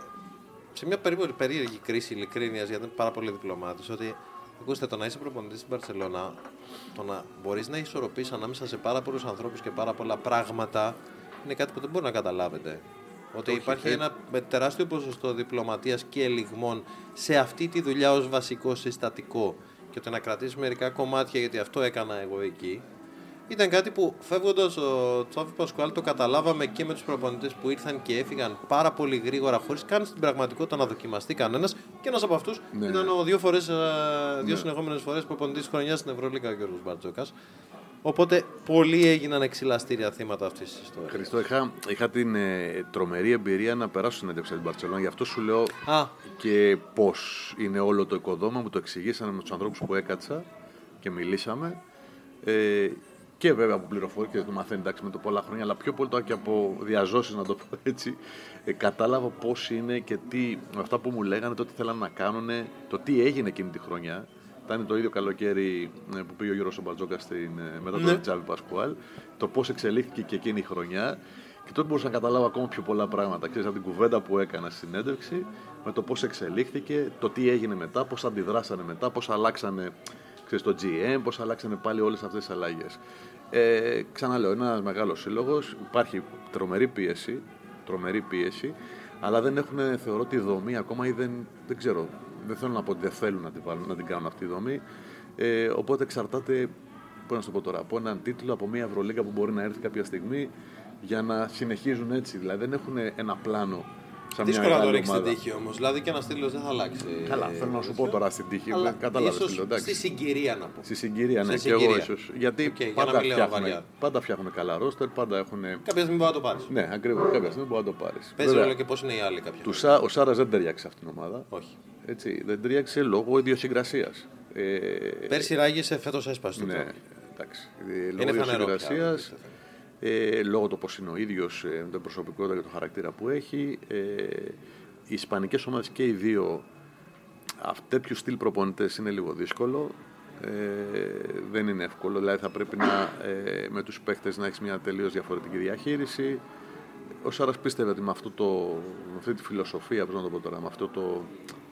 σε μια περίπου περίεργη κρίση ειλικρίνειας, γιατί είναι πάρα πολύ διπλωμάτης, ότι ακούστε το να είσαι προπονητής στην Παρσελώνα, το να μπορείς να ισορροπήσει ανάμεσα σε πάρα πολλούς ανθρώπους και πάρα πολλά πράγματα, είναι κάτι που δεν μπορεί να καταλάβετε. Ότι Όχι, υπάρχει ε. ένα με τεράστιο ποσοστό διπλωματίας και ελιγμών σε αυτή τη δουλειά ως βασικό συστατικό. Και το να κρατήσεις μερικά κομμάτια, γιατί αυτό έκανα εγώ εκεί, ήταν κάτι που φεύγοντας ο Τσόφι Πασκουάλ το καταλάβαμε και με τους προπονητές που ήρθαν και έφυγαν πάρα πολύ γρήγορα, χωρίς καν στην πραγματικότητα να δοκιμαστεί κανένας. Και ένας από αυτούς Ναι. ήταν ο δύο, φορές, ε, δύο Ναι. συνεχόμενες φορές προπονητής τη χρονιάς στην Ευρωλίγα, ο Γιώργος Μπαρτζόκας. Οπότε πολλοί έγιναν εξυλαστήρια θύματα αυτής της ιστορίας. Χριστό, είχα, είχα την ε, τρομερή εμπειρία να περάσω συνέντευξη από την Μπαρσελόνα. Γι' αυτό σου λέω Α, και πώς είναι όλο το οικοδόμα. Μου το εξηγήσανε με τους ανθρώπους που έκατσα και μιλήσαμε. Ε, και βέβαια από πληροφορίε και το μαθαίνει εντάξει με το πολλά χρόνια, αλλά πιο πολύ τώρα και από διαζώσεις, να το πω έτσι, ε, κατάλαβα πώς είναι και τι, με αυτά που μου λέγανε, το τι θέλανε να κάνουν, το τι έγινε εκείνη τη χρονιά. Ήταν το ίδιο καλοκαίρι ε, που πήγε ο Γιώργος Μπαρτζόκα στην, ε, μετά τον Ναι. Τζάβι Πασκουάλ. Το πώς εξελίχθηκε και εκείνη η χρονιά. Και τότε μπορούσα να καταλάβω ακόμα πιο πολλά πράγματα. Ξέρεις, από την κουβέντα που έκανα στη συνέντευξη, με το πώς εξελίχθηκε, το τι έγινε μετά, πώς αντιδράσανε μετά, πώς αλλάξανε ξέρεις, το GM, πώς αλλάξανε πάλι όλες αυτές τις αλλαγές. Ε, ξαναλέω, είναι ένας μεγάλος σύλλογος. Υπάρχει τρομερή πίεση, τρομερή πίεση, αλλά δεν έχουν, θεωρώ, τη δομή ακόμα ή δεν, δεν ξέρω. Δεν θέλω να πω ότι δεν θέλουν να την, βάλουν, να την κάνουν αυτή τη δομή. Ε, οπότε εξαρτάται, πώς να σου το πω τώρα, από έναν τίτλο, από μια Ευρωλίγα που μπορεί να έρθει κάποια στιγμή για να συνεχίζουν έτσι. Δηλαδή δεν έχουν ένα πλάνο σαν μια δύσκολο να το μεγάλη ρίξει την ομάδα. τύχη όμως. Δηλαδή και ένας τίτλος δεν θα αλλάξει. Καλά, θέλω να σου πω τώρα στην τύχη. Αλλά Κατάλαβες ίσως τι λέω. εντάξει. Στη συγκυρία να πω. Στη συγκυρία, ναι, Σε και εγώ συγκυρία. ίσως. Γιατί Οκ, για να πάντα, μην λέω φτιάχνουν, βαριά. πάντα φτιάχνουν καλά ρόστερ, πάντα έχουν. Κάποια στιγμή μπορεί να το πάρεις. Ναι, ακριβώς. Κάποια στιγμή μπορεί να το πάρεις. Παίζει ρόλο και πώς είναι οι άλλοι κάποια. Του φορά. Σα- ο Σάρας δεν ταίριαξε αυτήν την ομάδα. Όχι. Έτσι, δεν ταίριαξε λόγω ιδιοσυγκρασίας. Ε, Πέρσι ράγισε, φέτος έσπασε το ναι, τρόπο. εντάξει. Ε, Είναι Λόγω φανερό πια, ιδιοσυγκρασίας, ε, λόγω το πώ είναι ο ίδιος, ε, με την προσωπικότητα και το χαρακτήρα που έχει. Ε, οι ισπανικές ομάδες και οι δύο τέτοιου στυλ προπονητές είναι λίγο δύσκολο. Ε, δεν είναι εύκολο. Δηλαδή θα πρέπει να, ε, με τους παίχτες να έχεις μια τελείως διαφορετική διαχείριση. Ο Σάρας πίστευε ότι με, αυτό το, με αυτή τη φιλοσοφία, πώς να το πω τώρα, με αυτό το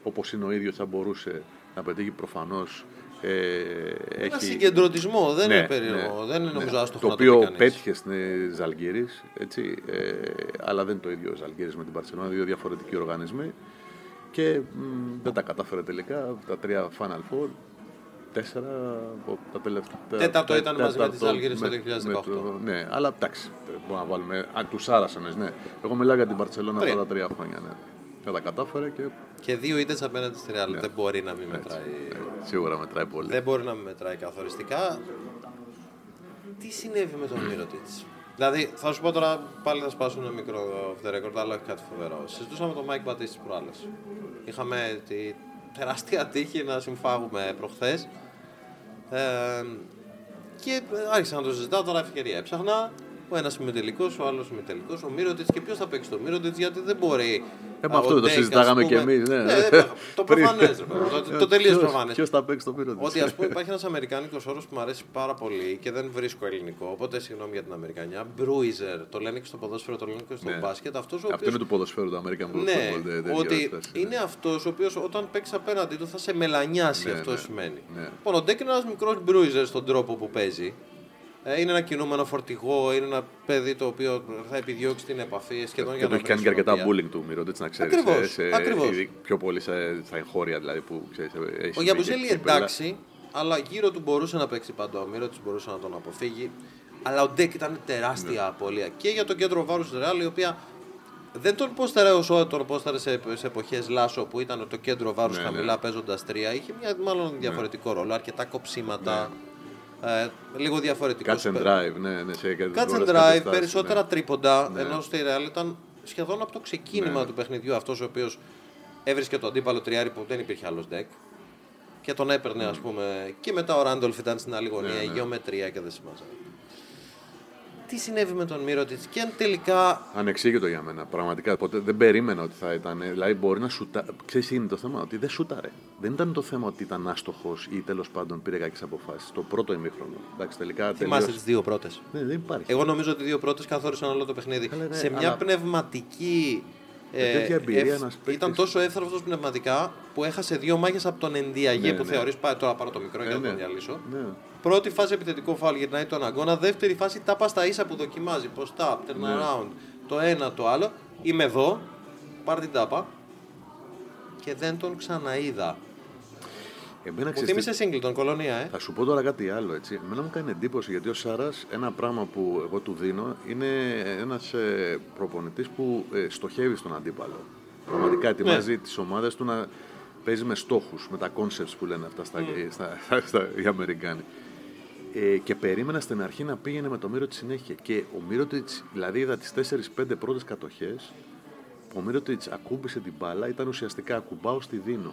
όπως είναι ο ίδιος θα μπορούσε να πετύχει προφανώς ε, Ένα έχει... συγκεντρωτισμό, δεν ναι, είναι περίεργο, ναι, δεν είναι νομίζω ναι. Το οποίο το πέτυχες στην Ζαλγκύρης, έτσι, ε, αλλά δεν είναι το ίδιο Ζαλγκύρης με την Παρσελόνα, δύο διαφορετικοί οργανισμοί και μ, δεν τα κατάφερε τελικά, τα τρία Final Four τέσσερα από τα τελευταία. Τέταρτο ήταν μαζί με τι Αλγύρε το 2018. ναι, αλλά εντάξει, μπορούμε να βάλουμε. τους Άρασανε, ναι. Εγώ μιλάω για την Παρσελόνα αυτά τα τρία χρόνια. Ναι. Και τα κατάφερε και. Και δύο ήττες απέναντι στη Ρεάλ. Δεν μπορεί να μην μετράει. Ναι, σίγουρα μετράει πολύ. Δεν μπορεί να μην μετράει καθοριστικά. Τι συνέβη με τον Μίροτιτς. Δηλαδή, θα σου πω τώρα πάλι θα σπάσω ένα μικρό off the record, αλλά όχι κάτι φοβερό. Συζητούσαμε τον Μάικ Μπατίστη προάλλες. Είχαμε τη τεράστια τύχη να συμφάγουμε προχθές ε, και άρχισα να το συζητάω, τώρα ευκαιρία έψαχνα. Ο ένας τελικό, ο άλλος τελικό. Ο Μίροτιτς και ποιος θα παίξει το Μίροτιτς, γιατί δεν μπορεί. Ε, με αυτό το συζητάγαμε και εμείς. Ναι. ναι, το προφανές. το, το τελείως προφανές. Ποιος θα παίξει το Μίροτιτς; Ότι ας πούμε υπάρχει ένας Αμερικάνικος όρος που μου αρέσει πάρα πολύ και δεν βρίσκω ελληνικό. Οπότε συγγνώμη για την Αμερικανιά. Bruiser. Το λένε και στο ποδόσφαιρο, το λένε και στο ναι. μπάσκετ. Αυτός ο οποίος... Αυτό είναι του ποδοσφαίρου του Αμερικανικού. Ναι, ότι είναι αυτός ο οποίος όταν παίξει απέναντί του θα σε μελανιάσει. Ναι, αυτό σημαίνει. Λοιπόν, ο Ντέκ είναι ένας μικρός Μπρούιζερ στον τρόπο που παίζει. Ε, είναι ένα κινούμενο φορτηγό, είναι ένα παιδί το οποίο θα επιδιώξει την επαφή σχεδόν για να το έχει κάνει και αρκετά bullying του Μύρο, έτσι να ξέρεις. Ακριβώς. Ε, πιο πολύ στα εγχώρια δηλαδή που ξέρεις. Ο Γιαμπουζέλη εντάξει, αλλά γύρω του μπορούσε να παίξει παντού. Ο Μύρο μπορούσε να τον αποφύγει. Αλλά ο Ντέκ ήταν τεράστια ναι. απώλεια και για το κέντρο βάρους τη Ρεάλ, η οποία δεν τον πόσταρε όσο τον πόσταρε σε, σε εποχές Λάσο που ήταν το κέντρο βάρους ναι, χαμηλά ναι. παίζοντας τρία. Είχε μια μάλλον διαφορετικό ρόλο, αρκετά κοψίματα. Ναι. Ε, λίγο διαφορετικός. Catch and drive, ναι, ναι. Σε Catch and drive, περισσότερα ναι. τρίποντα. Ναι. Ενώ στη Real ήταν σχεδόν από το ξεκίνημα ναι. του παιχνιδιού αυτός ο οποίος έβρισκε το αντίπαλο τριάρι που δεν υπήρχε άλλος deck. Και τον έπαιρνε, mm. α πούμε. Και μετά ο Ράντολφ ήταν στην άλλη γωνία, ναι, ναι. γεωμετρία και δεν σημαίνει τι συνέβη με τον Μύρωτιτ και αν τελικά. Ανεξήγητο για μένα. Πραγματικά. Ποτέ δεν περίμενα ότι θα ήταν. Δηλαδή, μπορεί να σούτα. Ξέρεις, είναι το θέμα; Ότι δεν σούταρε. Δεν ήταν το θέμα ότι ήταν άστοχος ή τέλος πάντων πήρε κάποιε αποφάσεις. Το πρώτο ημίχρονο. Εντάξει, τελικά. Θυμάστε τις δύο πρώτες. Ναι, δεν υπάρχει. Εγώ νομίζω ότι οι δύο πρώτες καθόρισαν όλο το παιχνίδι. ναι, σε μια αλλά... πνευματική ε, εμπειρία, ε, ήταν τόσο εύθραυστο πνευματικά που έχασε δύο μάχες από τον Ενδιαγέ ναι, που ναι. θεωρείς. Τώρα πάρω το μικρό για να ναι, το διαλύσω. Ναι. Πρώτη φάση επιθετικό φάουλ γυρνάει τον αγώνα. Δεύτερη φάση τάπα στα ίσα που δοκιμάζει. Post-up, turn ναι. around. Το ένα, το άλλο. Είμαι εδώ. Πάρ την τάπα. Και δεν τον ξαναείδα. Εμένα μου θύμισε Σίγκλτον, κολονία, ε. Θα σου πω τώρα κάτι άλλο. Έτσι. Εμένα μου κάνει εντύπωση γιατί ο Σάρας, ένα πράγμα που εγώ του δίνω, είναι ένας ε, προπονητής που ε, στοχεύει στον αντίπαλο. Πραγματικά ετοιμάζει ναι. τις ομάδες του να παίζει με στόχους, με τα concepts που λένε αυτά στα, mm. στα, στα, στα, οι Αμερικάνοι. Ε, και περίμενα στην αρχή να πήγαινε με το Μίροτιτς συνέχεια. Και ο Μίρο δηλαδή είδα τις 4-5 πρώτες κατοχές. Ο Μίρο ακούμπησε την μπάλα, ήταν ουσιαστικά ακουμπάω στη δίνω.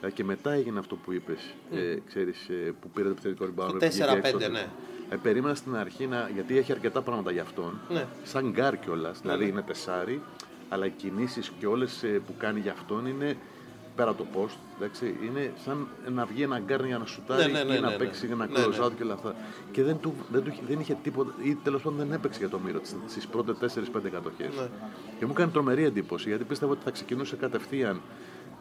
Ε, και μετά έγινε αυτό που είπες, mm. ε, ξέρεις, ε, που πήρε το επιθετικό ριμπάουν. 4-5, ναι. Ε, περίμενα στην αρχή να. γιατί έχει αρκετά πράγματα για αυτόν. Ναι. Σαν γκαρντ κιόλας. Ναι, δηλαδή ναι. είναι τεσάρι, αλλά οι κινήσεις και όλες ε, που κάνει για αυτόν είναι πέρα το post, εντάξει, είναι σαν να βγει ένα γκαρντ για να σουτάρει ναι, ναι, ή να ναι, παίξει ένα close out και όλα αυτά. Και δεν, του, δεν, του, δεν είχε τίποτα, ή τέλος πάντων δεν έπαιξε για το Μίρο στις πρώτες 4-5 κατοχές. Και μου κάνει τρομερή εντύπωση γιατί πίστευα ότι θα ξεκινούσε κατευθείαν.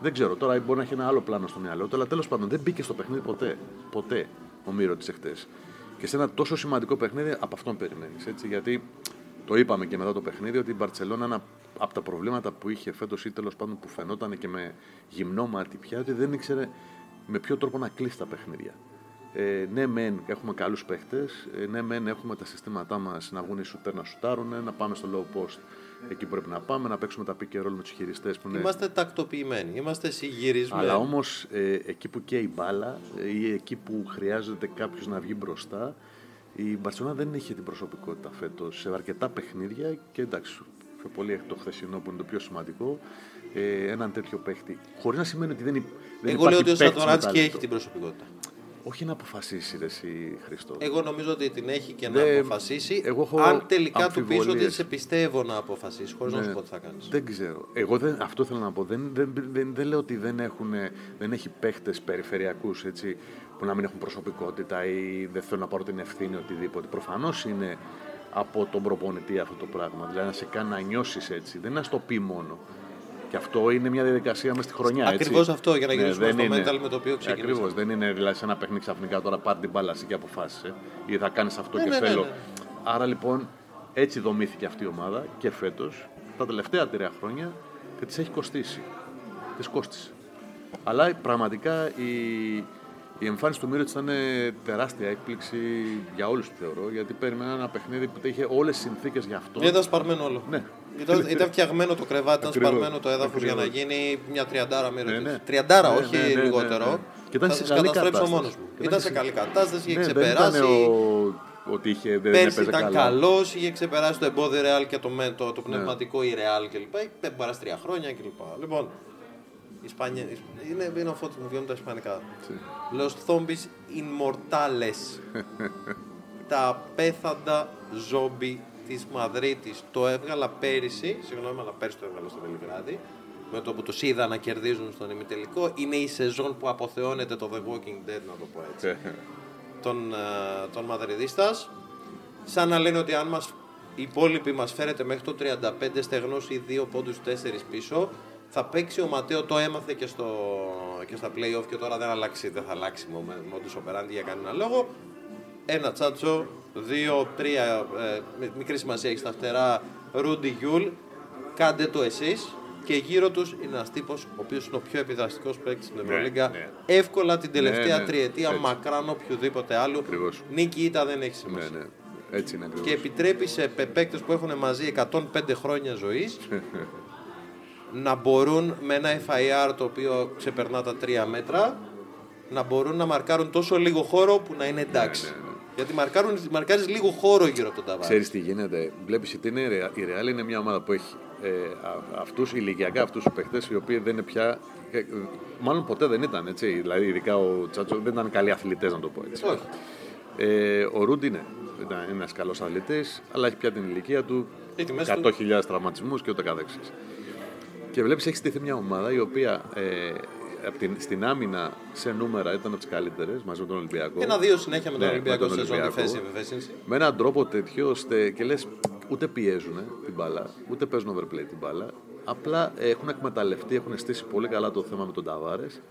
Δεν ξέρω, τώρα μπορεί να έχει ένα άλλο πλάνο στο μυαλό του, αλλά τέλος πάντων δεν μπήκε στο παιχνίδι ποτέ. Ποτέ ο Μίροτιτς εχθές. Και σε ένα τόσο σημαντικό παιχνίδι από αυτόν περιμένεις. Γιατί το είπαμε και μετά το παιχνίδι ότι η Μπαρσελόνα ένα από τα προβλήματα που είχε φέτος ή τέλος πάντων που φαινόταν και με γυμνό μάτι πια, ότι δεν ήξερε με ποιο τρόπο να κλείσει τα παιχνίδια. Ε, ναι, μεν έχουμε καλούς παίχτες. Ε, ναι, μεν έχουμε τα συστήματά μας να βγουν οι σουτέρ να σουτάρουν, να πάμε στο low post εκεί που πρέπει να πάμε, να παίξουμε τα pick and roll με τους χειριστές. Είναι... Είμαστε τακτοποιημένοι, είμαστε συγγυρισμένοι. Αλλά όμως ε, εκεί που καίει η μπάλα ε, ή εκεί που χρειάζεται κάποιος να βγει μπροστά, η Μπαρσελόνα δεν είχε την προσωπικότητα φέτος σε αρκετά παιχνίδια και εντάξει, πιο πολύ το χθεσινό που είναι το πιο σημαντικό, ε, έναν τέτοιο παίχτη. Χωρίς να σημαίνει ότι δεν, δεν Εγώ λέω ότι ο Σατοράτσκι έχει την προσωπικότητα. Όχι να αποφασίσει ρε, εσύ Χριστό. Εγώ νομίζω ότι την έχει και να Δεν- αποφασίσει. εγώ έχω αν τελικά του πεις ότι αμφιβολίες. σε πιστεύω να αποφασίσεις, χωρίς να Ναι. σου πω τι θα κάνεις. Δεν ξέρω. Εγώ δεν, αυτό θέλω να πω. Δεν, δεν, δεν, δεν λέω ότι δεν, έχουν, δεν έχει παίχτες περιφερειακούς που να μην έχουν προσωπικότητα ή δεν θέλουν να πάρουν την ευθύνη οτιδήποτε. Προφανώς είναι από τον προπονητή αυτό το πράγμα. Δηλαδή να σε κάνει να νιώσεις έτσι. Δεν είναι να στο πει μόνο. Και αυτό είναι μια διαδικασία μέσα στη χρονιά. έτσι. Ακριβώς αυτό, για να γυρίσουμε δεν στο είναι- mental με το οποίο ξεκινήσαμε. Ακριβώς, δεν είναι δηλαδή σε ένα παιχνίδι ξαφνικά τώρα πάρει την μπάλα εσύ και αποφάσισε ή θα κάνεις αυτό Ναι, και ναι, ναι, θέλω. ναι. Άρα λοιπόν έτσι δομήθηκε αυτή η ομάδα και φέτος, τα τελευταία τρία χρόνια και τη έχει κοστίσει. Τη κόστησε. Αλλά πραγματικά η, η εμφάνιση του Μύρωτ ήταν τεράστια έκπληξη για όλους θεωρώ. Γιατί περιμέναν ένα παιχνίδι που είχε όλες τις συνθήκες για αυτό. Ήταν σπαρμένο όλο. Ναι. Ήταν, ήταν φτιαγμένο το κρεβάτι, ήταν Ακριβώς. σπαρμένο το έδαφος για να Ακριβώς. γίνει μια τριαντάρα μοίρα. Ναι, ναι. Τριαντάρα, Ναι, όχι ναι, ναι, ναι, λιγότερο. ναι. Και ήταν θα σε σας καλή καταστρέψω κατάσταση. μόνος μου. Και Ήταν ήταν σε σε- καλή κατάσταση, είχε Ναι, δεν ξεπεράσει. ήταν ο... ότι είχε, δεν Πέρσι έπαιζε ήταν καλά. καλός, είχε ξεπεράσει το εμπόδιο Real και το, με- το, Ναι. το πνευματικό η Real κλπ. Είχε περάσει τρία χρόνια κλπ. Λοιπόν, η Ισπανία, είναι, είναι ο φώτης μου, βγαίνουν τα ισπανικά. Los zombies inmortales. τα απέθαντα ζόμπι της Μαδρίτης. Το έβγαλα πέρυσι, συγγνώμη, αλλά πέρυσι το έβγαλα στο Βελιγράδι. Με το που τους είδα να κερδίζουν στον ημιτελικό. Είναι η σεζόν που αποθεώνεται το The Walking Dead, να το πω έτσι τον, ε, τον Μαδριδίστας σαν να λένε ότι αν μας, οι υπόλοιποι μας φέρετε μέχρι το 35 στεγνός ή δύο πόντους τέσσερις πίσω θα παίξει ο Ματέο, το έμαθε και, στο, και στα play-off και τώρα δεν, αλλάξει, δεν θα αλλάξει με modus operandi για κανένα λόγο ένα τσάτσο, δύο, τρία, ε, με- μικρή σημασία έχει στα φτερά, Ρούντι Γιούλ, κάντε το εσείς και γύρω τους είναι ένας τύπος ο οποίος είναι ο πιο επιδραστικός παίκτης στην Ευρωλίγκα ναι. εύκολα την τελευταία ναι, τριετία έτσι. μακράν οποιοδήποτε άλλου Ακριβώς. νίκη ήττα δεν έχει Ναι, σημασία ναι. Έτσι είναι ακριβώς. και επιτρέπει σε παίκτες που έχουν μαζί 105 χρόνια ζωής να μπορούν με ένα FIR το οποίο ξεπερνά τα 3 μέτρα να μπορούν να μαρκάρουν τόσο λίγο χώρο που να είναι εντάξει. ναι, ναι. Γιατί μαρκάρουν, μαρκάρεις λίγο χώρο γύρω από τον ταβάρι. Ξέρεις τι γίνεται. Βλέπεις ότι είναι, η Real- η Real είναι μια ομάδα που έχει ε, α- αυτούς ηλικιακά αυτούς τους παίχτες οι οποίοι δεν είναι πια... ε, μάλλον ποτέ δεν ήταν έτσι. Δηλαδή ειδικά ο Τσάτσο δεν ήταν καλοί αθλητές να το πω έτσι. Όχι. Ε, ο Ρούντ είναι, ήταν ένας καλός αθλητής, αλλά έχει πια την ηλικία του, Έχει τη μέση 100.000 τραυματισμούς και ούτε καθεξής. Και βλέπεις έχεις στηθεί μια ομάδα η οποία ε, απ' την, στην άμυνα σε νούμερα ήταν από τις καλύτερες μαζί με τον Ολυμπιακό. Ένα-δύο συνέχεια με τον Ναι, Ολυμπιακό με τον σεζόν Ολυμπιακό. defensive efficiency. Με έναν τρόπο τέτοιο ώστε και λες ούτε πιέζουν την μπάλα, ούτε παίζουν overplay την μπάλα. Απλά έχουν εκμεταλλευτεί, έχουν στήσει πολύ καλά το θέμα με τον Ταβάρες.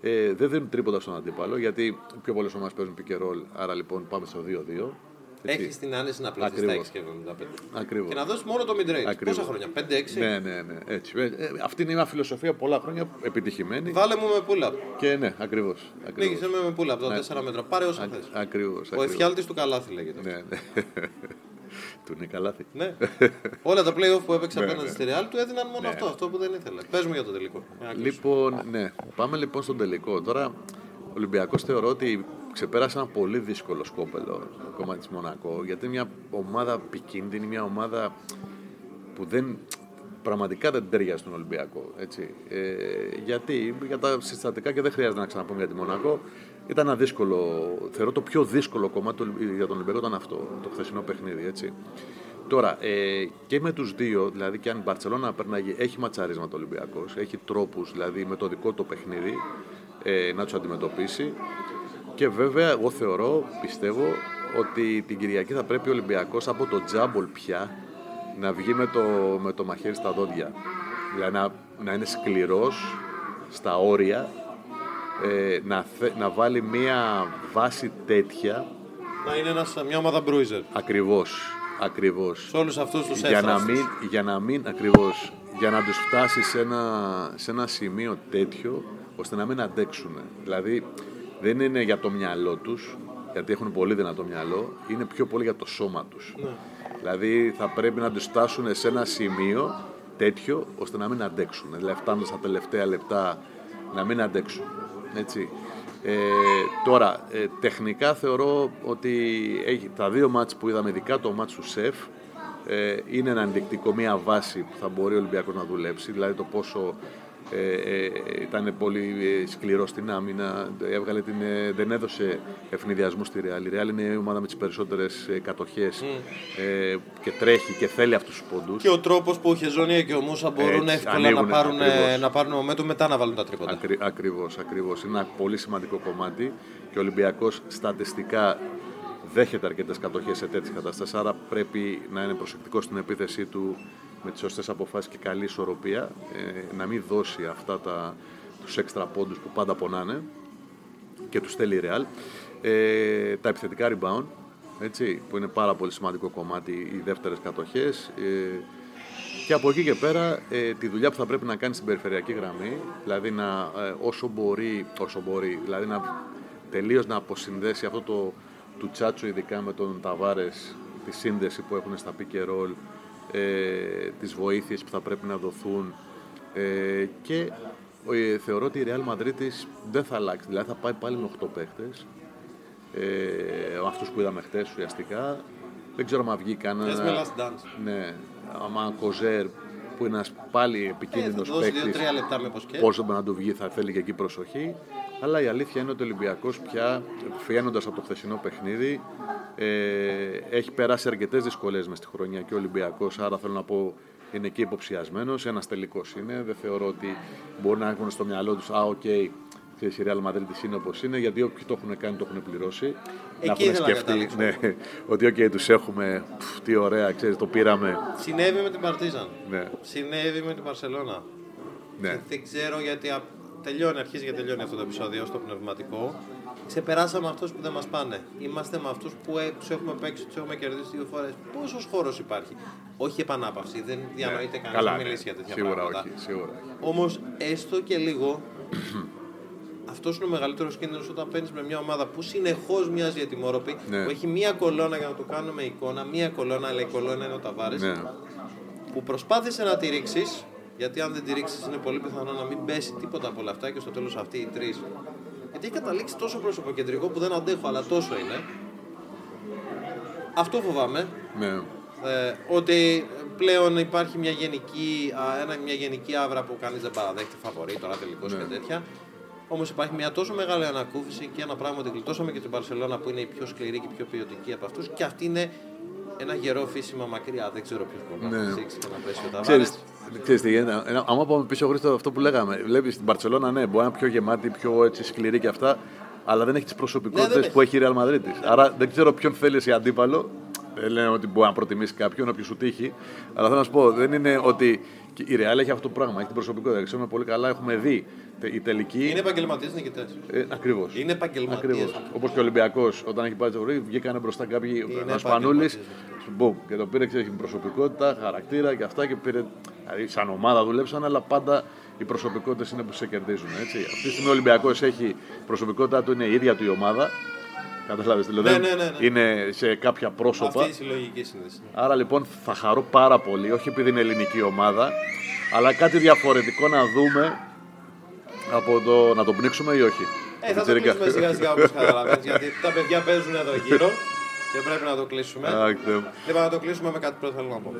Ε, δεν δίνουν τρίποτα στον αντίπαλο γιατί οι πιο πολλές ομάδες παίζουν pick and roll. Άρα λοιπόν πάμε στο 2-2. Έτσι. Έχει την άνεση να πλαθεί στα 6 Ακριβώς. και 75. Ακριβώς. Και να δώσεις μόνο το mid-range. Ακριβώς. Πόσα χρόνια, 5-6. Ναι, ναι, ναι. Έτσι. Ε, ε, αυτή είναι μια φιλοσοφία πολλά χρόνια επιτυχημένη. Βάλε μου με pull-up. Και ναι, ακριβώς. Πήγες με με pull-up τα 4 μέτρα. Πάρε όσα θες. Ακριβώς. Ο εφιάλτης του καλάθι λέγεται. Ναι, ναι. Του είναι καλά. Ναι. Όλα τα playoff που έπαιξε Ναι, απέναντι ναι. στη Real του έδιναν μόνο Ναι, αυτό, ναι. αυτό που δεν ήθελε. Πες μου για το τελικό. Να ακούσω. Λοιπόν, ναι. Πάμε λοιπόν στον τελικό. Τώρα, ο Ολυμπιακός θεωρώ ότι ξεπέρασε ένα πολύ δύσκολο σκόπελο ακόμα της Μονακό, γιατί είναι μια ομάδα επικίνδυνη, μια ομάδα που δεν, πραγματικά δεν ταιριάζει στον Ολυμπιακό. Έτσι. Ε, γιατί, για τα συστατικά και δεν χρειάζεται να ξαναπούμε για τη Μονακό, ήταν ένα δύσκολο, θεωρώ το πιο δύσκολο κομμάτι του- για τον Ολυμπιακό ήταν αυτό, το χθεσινό παιχνίδι. Έτσι. Τώρα, ε, και με τους δύο, δηλαδή και αν η Μπαρτσελώνα περνάει, έχει ματσάρισμα το Ολυμπιακός, έχει τρόπους δηλαδή με το δικό του παιχνίδι ε, να τους αντιμετωπίσει και βέβαια εγώ θεωρώ, πιστεύω ότι την Κυριακή θα πρέπει ο Ολυμπιακός από το τζάμπολ πια να βγει με το, με το μαχαίρι στα δόντια. Δηλαδή να, να είναι σκληρός στα όρια, ε, να, θε- να βάλει μία βάση τέτοια Να είναι ένας, μια ομάδα bruiser. ακριβώς, ακριβώς Σε όλους αυτούς τους για να έφραστους. μην, για να μην ακριβώς, για να τους φτάσει σε ένα, σε ένα σημείο τέτοιο, ώστε να μην αντέξουν. Δηλαδή, δεν είναι για το μυαλό τους, γιατί έχουν πολύ δυνατό μυαλό, είναι πιο πολύ για το σώμα τους. Ναι. Δηλαδή, θα πρέπει να τους φτάσουν σε ένα σημείο τέτοιο, ώστε να μην αντέξουν. Δηλαδή, φτάνοντας στα τελευταία λεπτά, να μην αντέξουν. Έτσι. Ε, τώρα, ε, τεχνικά θεωρώ ότι έχει, τα δύο μάτς που είδαμε, ειδικά το μάτς του ΣΕΦ, ε, είναι ένα ενδεικτικό, μια βάση που θα μπορεί ο Ολυμπιακός να δουλέψει, δηλαδή το πόσο ε, ε, ήταν πολύ ε, σκληρός στην άμυνα, έβγαλε την, ε, δεν έδωσε ευνηδιασμού στη Ρεάλ. Η Ρεάλ είναι η ομάδα με τις περισσότερες κατοχές ε, και τρέχει και θέλει αυτούς τους πόντους. Και ο τρόπος που ο Χεζόνια και ο Μούσα μπορούν εύκολα ανοίγουν, να πάρουν, να πάρουν μομέντο μετά να βάλουν τα τρίποτα. Ακρι, Ακριβώς, ακριβώς. Είναι ένα πολύ σημαντικό κομμάτι και ο Ολυμπιακός στατιστικά δέχεται αρκετές κατοχές σε τέτοιες καταστάσεις. Άρα πρέπει να είναι προσεκτικός στην επίθεσή του με τις σωστές αποφάσεις και καλή ισορροπία. Ε, να μην δώσει αυτά τα, τους έξτρα πόντους που πάντα πονάνε και τους στέλνει η Real. Ε, τα επιθετικά rebound, έτσι, που είναι πάρα πολύ σημαντικό κομμάτι οι δεύτερες κατοχές. Ε, και από εκεί και πέρα ε, τη δουλειά που θα πρέπει να κάνει στην περιφερειακή γραμμή, δηλαδή να, ε, όσο, μπορεί, όσο μπορεί, δηλαδή να τελείως να αποσυνδέσει αυτό το του Τσάτσο ειδικά με τον Ταβάρες, τη σύνδεση που έχουν στα pick and roll, ε, τις βοήθειες που θα πρέπει να δοθούν ε, και ε, θεωρώ ότι η Real Madrid δεν θα αλλάξει, δηλαδή θα πάει πάλι με 8 παίχτες, ε, αυτούς που είδαμε χτες ουσιαστικά. Δεν ξέρω αν βγει κανένα. Ναι, άμα Κοζέρ που είναι πάλι επικίνδυνος ε, παίκτης. Πόσο να του βγει, θα θέλει και εκεί προσοχή. Αλλά η αλήθεια είναι ότι ο Ολυμπιακός πια, φαίνοντας από το χθεσινό παιχνίδι, ε, έχει περάσει αρκετές δυσκολίες μες στη χρονιά και ο Ολυμπιακός. Άρα θέλω να πω είναι εκεί υποψιασμένος. Ένας τελικός είναι. Δεν θεωρώ ότι μπορεί να έχουν στο μυαλό τους, Α, ok, okay, η Real Madrid είναι όπως είναι, γιατί όποιοι το έχουν κάνει το έχουν πληρώσει. Εκεί να έχουν σκεφτεί ναι, ότι okay, τους έχουμε, πφ, τι ωραία, ξέρεις, το πήραμε. Συνέβη με την Παρτίζαν. Ναι. Συνέβη με την Μπαρτσελώνα. Ναι. δεν ξέρω γιατί τελειώνει, αρχίζει και τελειώνει αυτό το επεισόδιο στο πνευματικό. Ξεπεράσαμε αυτούς που δεν μας πάνε. Είμαστε με αυτούς που ε, τους έχουμε παίξει, τους έχουμε κερδίσει δύο φορές. Πόσος χώρος υπάρχει; Όχι επανάπαυση, δεν διανοείται ναι. κανεί να μιλήσεις για τέτοια σίγουρα πράγματα. Όχι, σίγουρα. Όμως έστω και λίγο αυτός είναι ο μεγαλύτερος κίνδυνος όταν παίρνεις με μια ομάδα που συνεχώς μοιάζει για τιμόρροπη, ναι. που έχει μία κολόνα για να το κάνουμε εικόνα, μία κολόνα, αλλά η κολόνα είναι ο Ταβάρης. Ναι. Που προσπάθησε να τη ρίξεις, γιατί αν δεν τη ρίξεις είναι πολύ πιθανό να μην πέσει τίποτα από όλα αυτά και στο τέλος αυτοί οι τρεις. Γιατί έχει καταλήξει τόσο προσωποκεντρικό που δεν αντέχω, αλλά τόσο είναι. Αυτό φοβάμαι. Ναι. Ε, ότι πλέον υπάρχει μια γενική, ένα, μια γενική άβρα που κανείς δεν παραδέχεται φαβορή τώρα τελικώς ναι. και τέτοια. Όμως υπάρχει μια τόσο μεγάλη ανακούφιση και ένα πράγμα ότι γλιτώσαμε και την Παρσελώνα που είναι η πιο σκληρή και η πιο ποιοτική από αυτούς και αυτή είναι ένα γερό φύσιμα μακριά. Δεν ξέρω ποιος μπορεί ναι. να φυσήξει και να πέσει ο Ταβάρες. Ξέρεις τι γίνεται, άμα πάμε πίσω Χρήστο αυτό που λέγαμε, βλέπεις την Παρσελώνα ναι, μπορεί να είναι πιο γεμάτη, πιο έτσι, σκληρή και αυτά, αλλά δεν έχει τις προσωπικότητες ναι, που έχει η Real Madrid. Άρα δεν ξέρω ποιον θέλει σε αντίπαλο. Δεν λένε ότι μπορεί να προτιμήσει κάποιον, όποιος σου τύχει. Αλλά θέλω να σου πω, δεν είναι ότι η Real έχει αυτό το πράγμα, έχει την προσωπικότητα. Ξέρουμε πολύ καλά, έχουμε δει η τελική. Είναι επαγγελματίες νικητέ. Ε, Ακριβώς. Είναι επαγγελματίες. Όπως και ο Ολυμπιακός, όταν έχει πάει το βράδυ, βγήκαν μπροστά κάποιοι. Ένας Σπανούλη. Και το πήρε, ξέρεις, προσωπικότητα, χαρακτήρα και αυτά. Και πήρε. Δηλαδή, σαν ομάδα δουλέψαν, αλλά πάντα οι προσωπικότητες είναι που σε κερδίζουν. Έτσι. Αυτή τη στιγμή ο Ολυμπιακός έχει προσωπικότητα του, είναι η ίδια του η ομάδα. Κατάλαβε δηλαδή. Ναι, ναι, ναι, ναι, Είναι σε κάποια πρόσωπα. Αυτή η συλλογική σύνδεση. Άρα λοιπόν θα χαρώ πάρα πολύ, όχι επειδή είναι ελληνική ομάδα, αλλά κάτι διαφορετικό να δούμε από το να το πνίξουμε ή όχι. Ε, θα το κλείσουμε σιγά σιγά όπως καταλαβαίνεις, γιατί τα παιδιά παίζουν εδώ γύρω και πρέπει να το κλείσουμε. Λοιπόν, να το κλείσουμε με κάτι που θέλω να πω.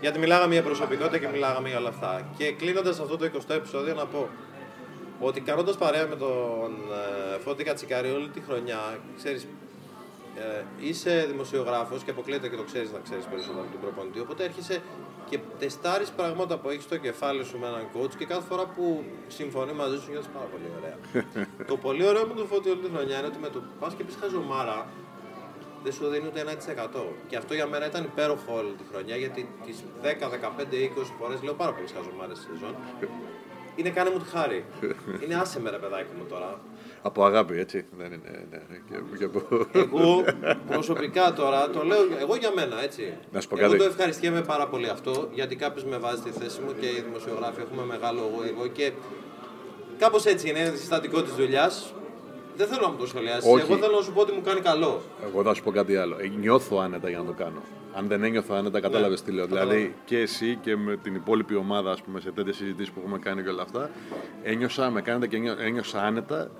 Γιατί μιλάγαμε για προσωπικότητα και μιλάγαμε για όλα αυτά. Και κλείνοντας αυτό το 20ο επεισόδιο, να πω ότι κάνοντας παρέα με τον ε, Φώτη Κατσικάρη όλη τη χρονιά, ξέρεις, ε, είσαι δημοσιογράφος και αποκλείεται και το ξέρεις να ξέρεις περισσότερο από τον προπονητή. Οπότε έρχεσαι και τεστάρεις πράγματα που έχεις στο κεφάλι σου με έναν coach και κάθε φορά που συμφωνεί μαζί σου νιώθεις πάρα πολύ ωραία. το πολύ ωραίο με τον Φώτη όλη τη χρονιά είναι ότι με το πας και πεις χαζομάρα δεν σου δίνει ούτε 1%. Και αυτό για μένα ήταν υπέροχο όλη τη χρονιά γιατί τις 10, 15, 20 φορές λέω πάρα πολλές χαζομάρες στη σεζόν. Είναι κάνε μου τη χάρη. είναι άσε με ρε παιδάκι μου τώρα. Από αγάπη, έτσι. Ναι, ναι, ναι, ναι. Και, και Εγώ προσωπικά τώρα το λέω εγώ για μένα, έτσι. Να σου πω εγώ το ευχαριστιέμαι πάρα πολύ αυτό, γιατί κάποιος με βάζει στη θέση μου και οι δημοσιογράφοι έχουμε μεγάλο εγώ, εγώ και κάπως έτσι είναι, είναι συστατικό της δουλειάς. Δεν θέλω να μου το σχολιάσεις. Εγώ θέλω να σου πω ότι μου κάνει καλό. Εγώ θα σου πω κάτι άλλο. Ε, νιώθω άνετα για να το κάνω. Αν δεν ένιωθω άνετα, κατάλαβες ναι, τι λέω. Δηλαδή και εσύ και με την υπόλοιπη ομάδα, ας πούμε, σε τέτοιες συζητήσεις που έχουμε κάνει και όλα αυτά, ένιωσα, με κάνετε και ένιωσα άνετα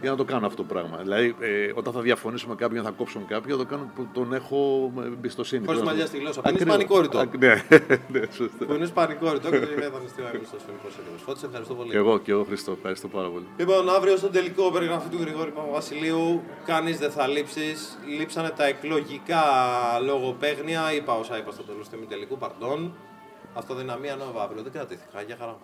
για να το κάνω αυτό το πράγμα. Δηλαδή, ε, όταν θα διαφωνήσουμε με κάποιον, θα κόψουν κάποιον, θα το κάνω που τον έχω με εμπιστοσύνη. Χωρίς Θέλω να μαλλιά το- στη γλώσσα. Που είναι Ακριβώς. ισπανικό ρητό. Α, Ναι, ναι, σωστά. Που είναι ισπανικό ρητό και δεν είναι δανειστήριο στο σφαιρικό σύλλογο. Φώτη, σε ευχαριστώ πολύ. Και εγώ, και εγώ Χριστό, ευχαριστώ πάρα πολύ. Λοιπόν, αύριο στον τελικό περιγραφή του Γρηγόρη Παπαβασιλείου, κανείς δεν θα λείψεις. Λείψανε τα εκλογικά λογοπαίγνια. Είπα όσα είπα στο τέλος του τελικού, παρτών. Αυτοδυναμία νόβα αύριο. Δεν κρατήθηκα. Για χαρά.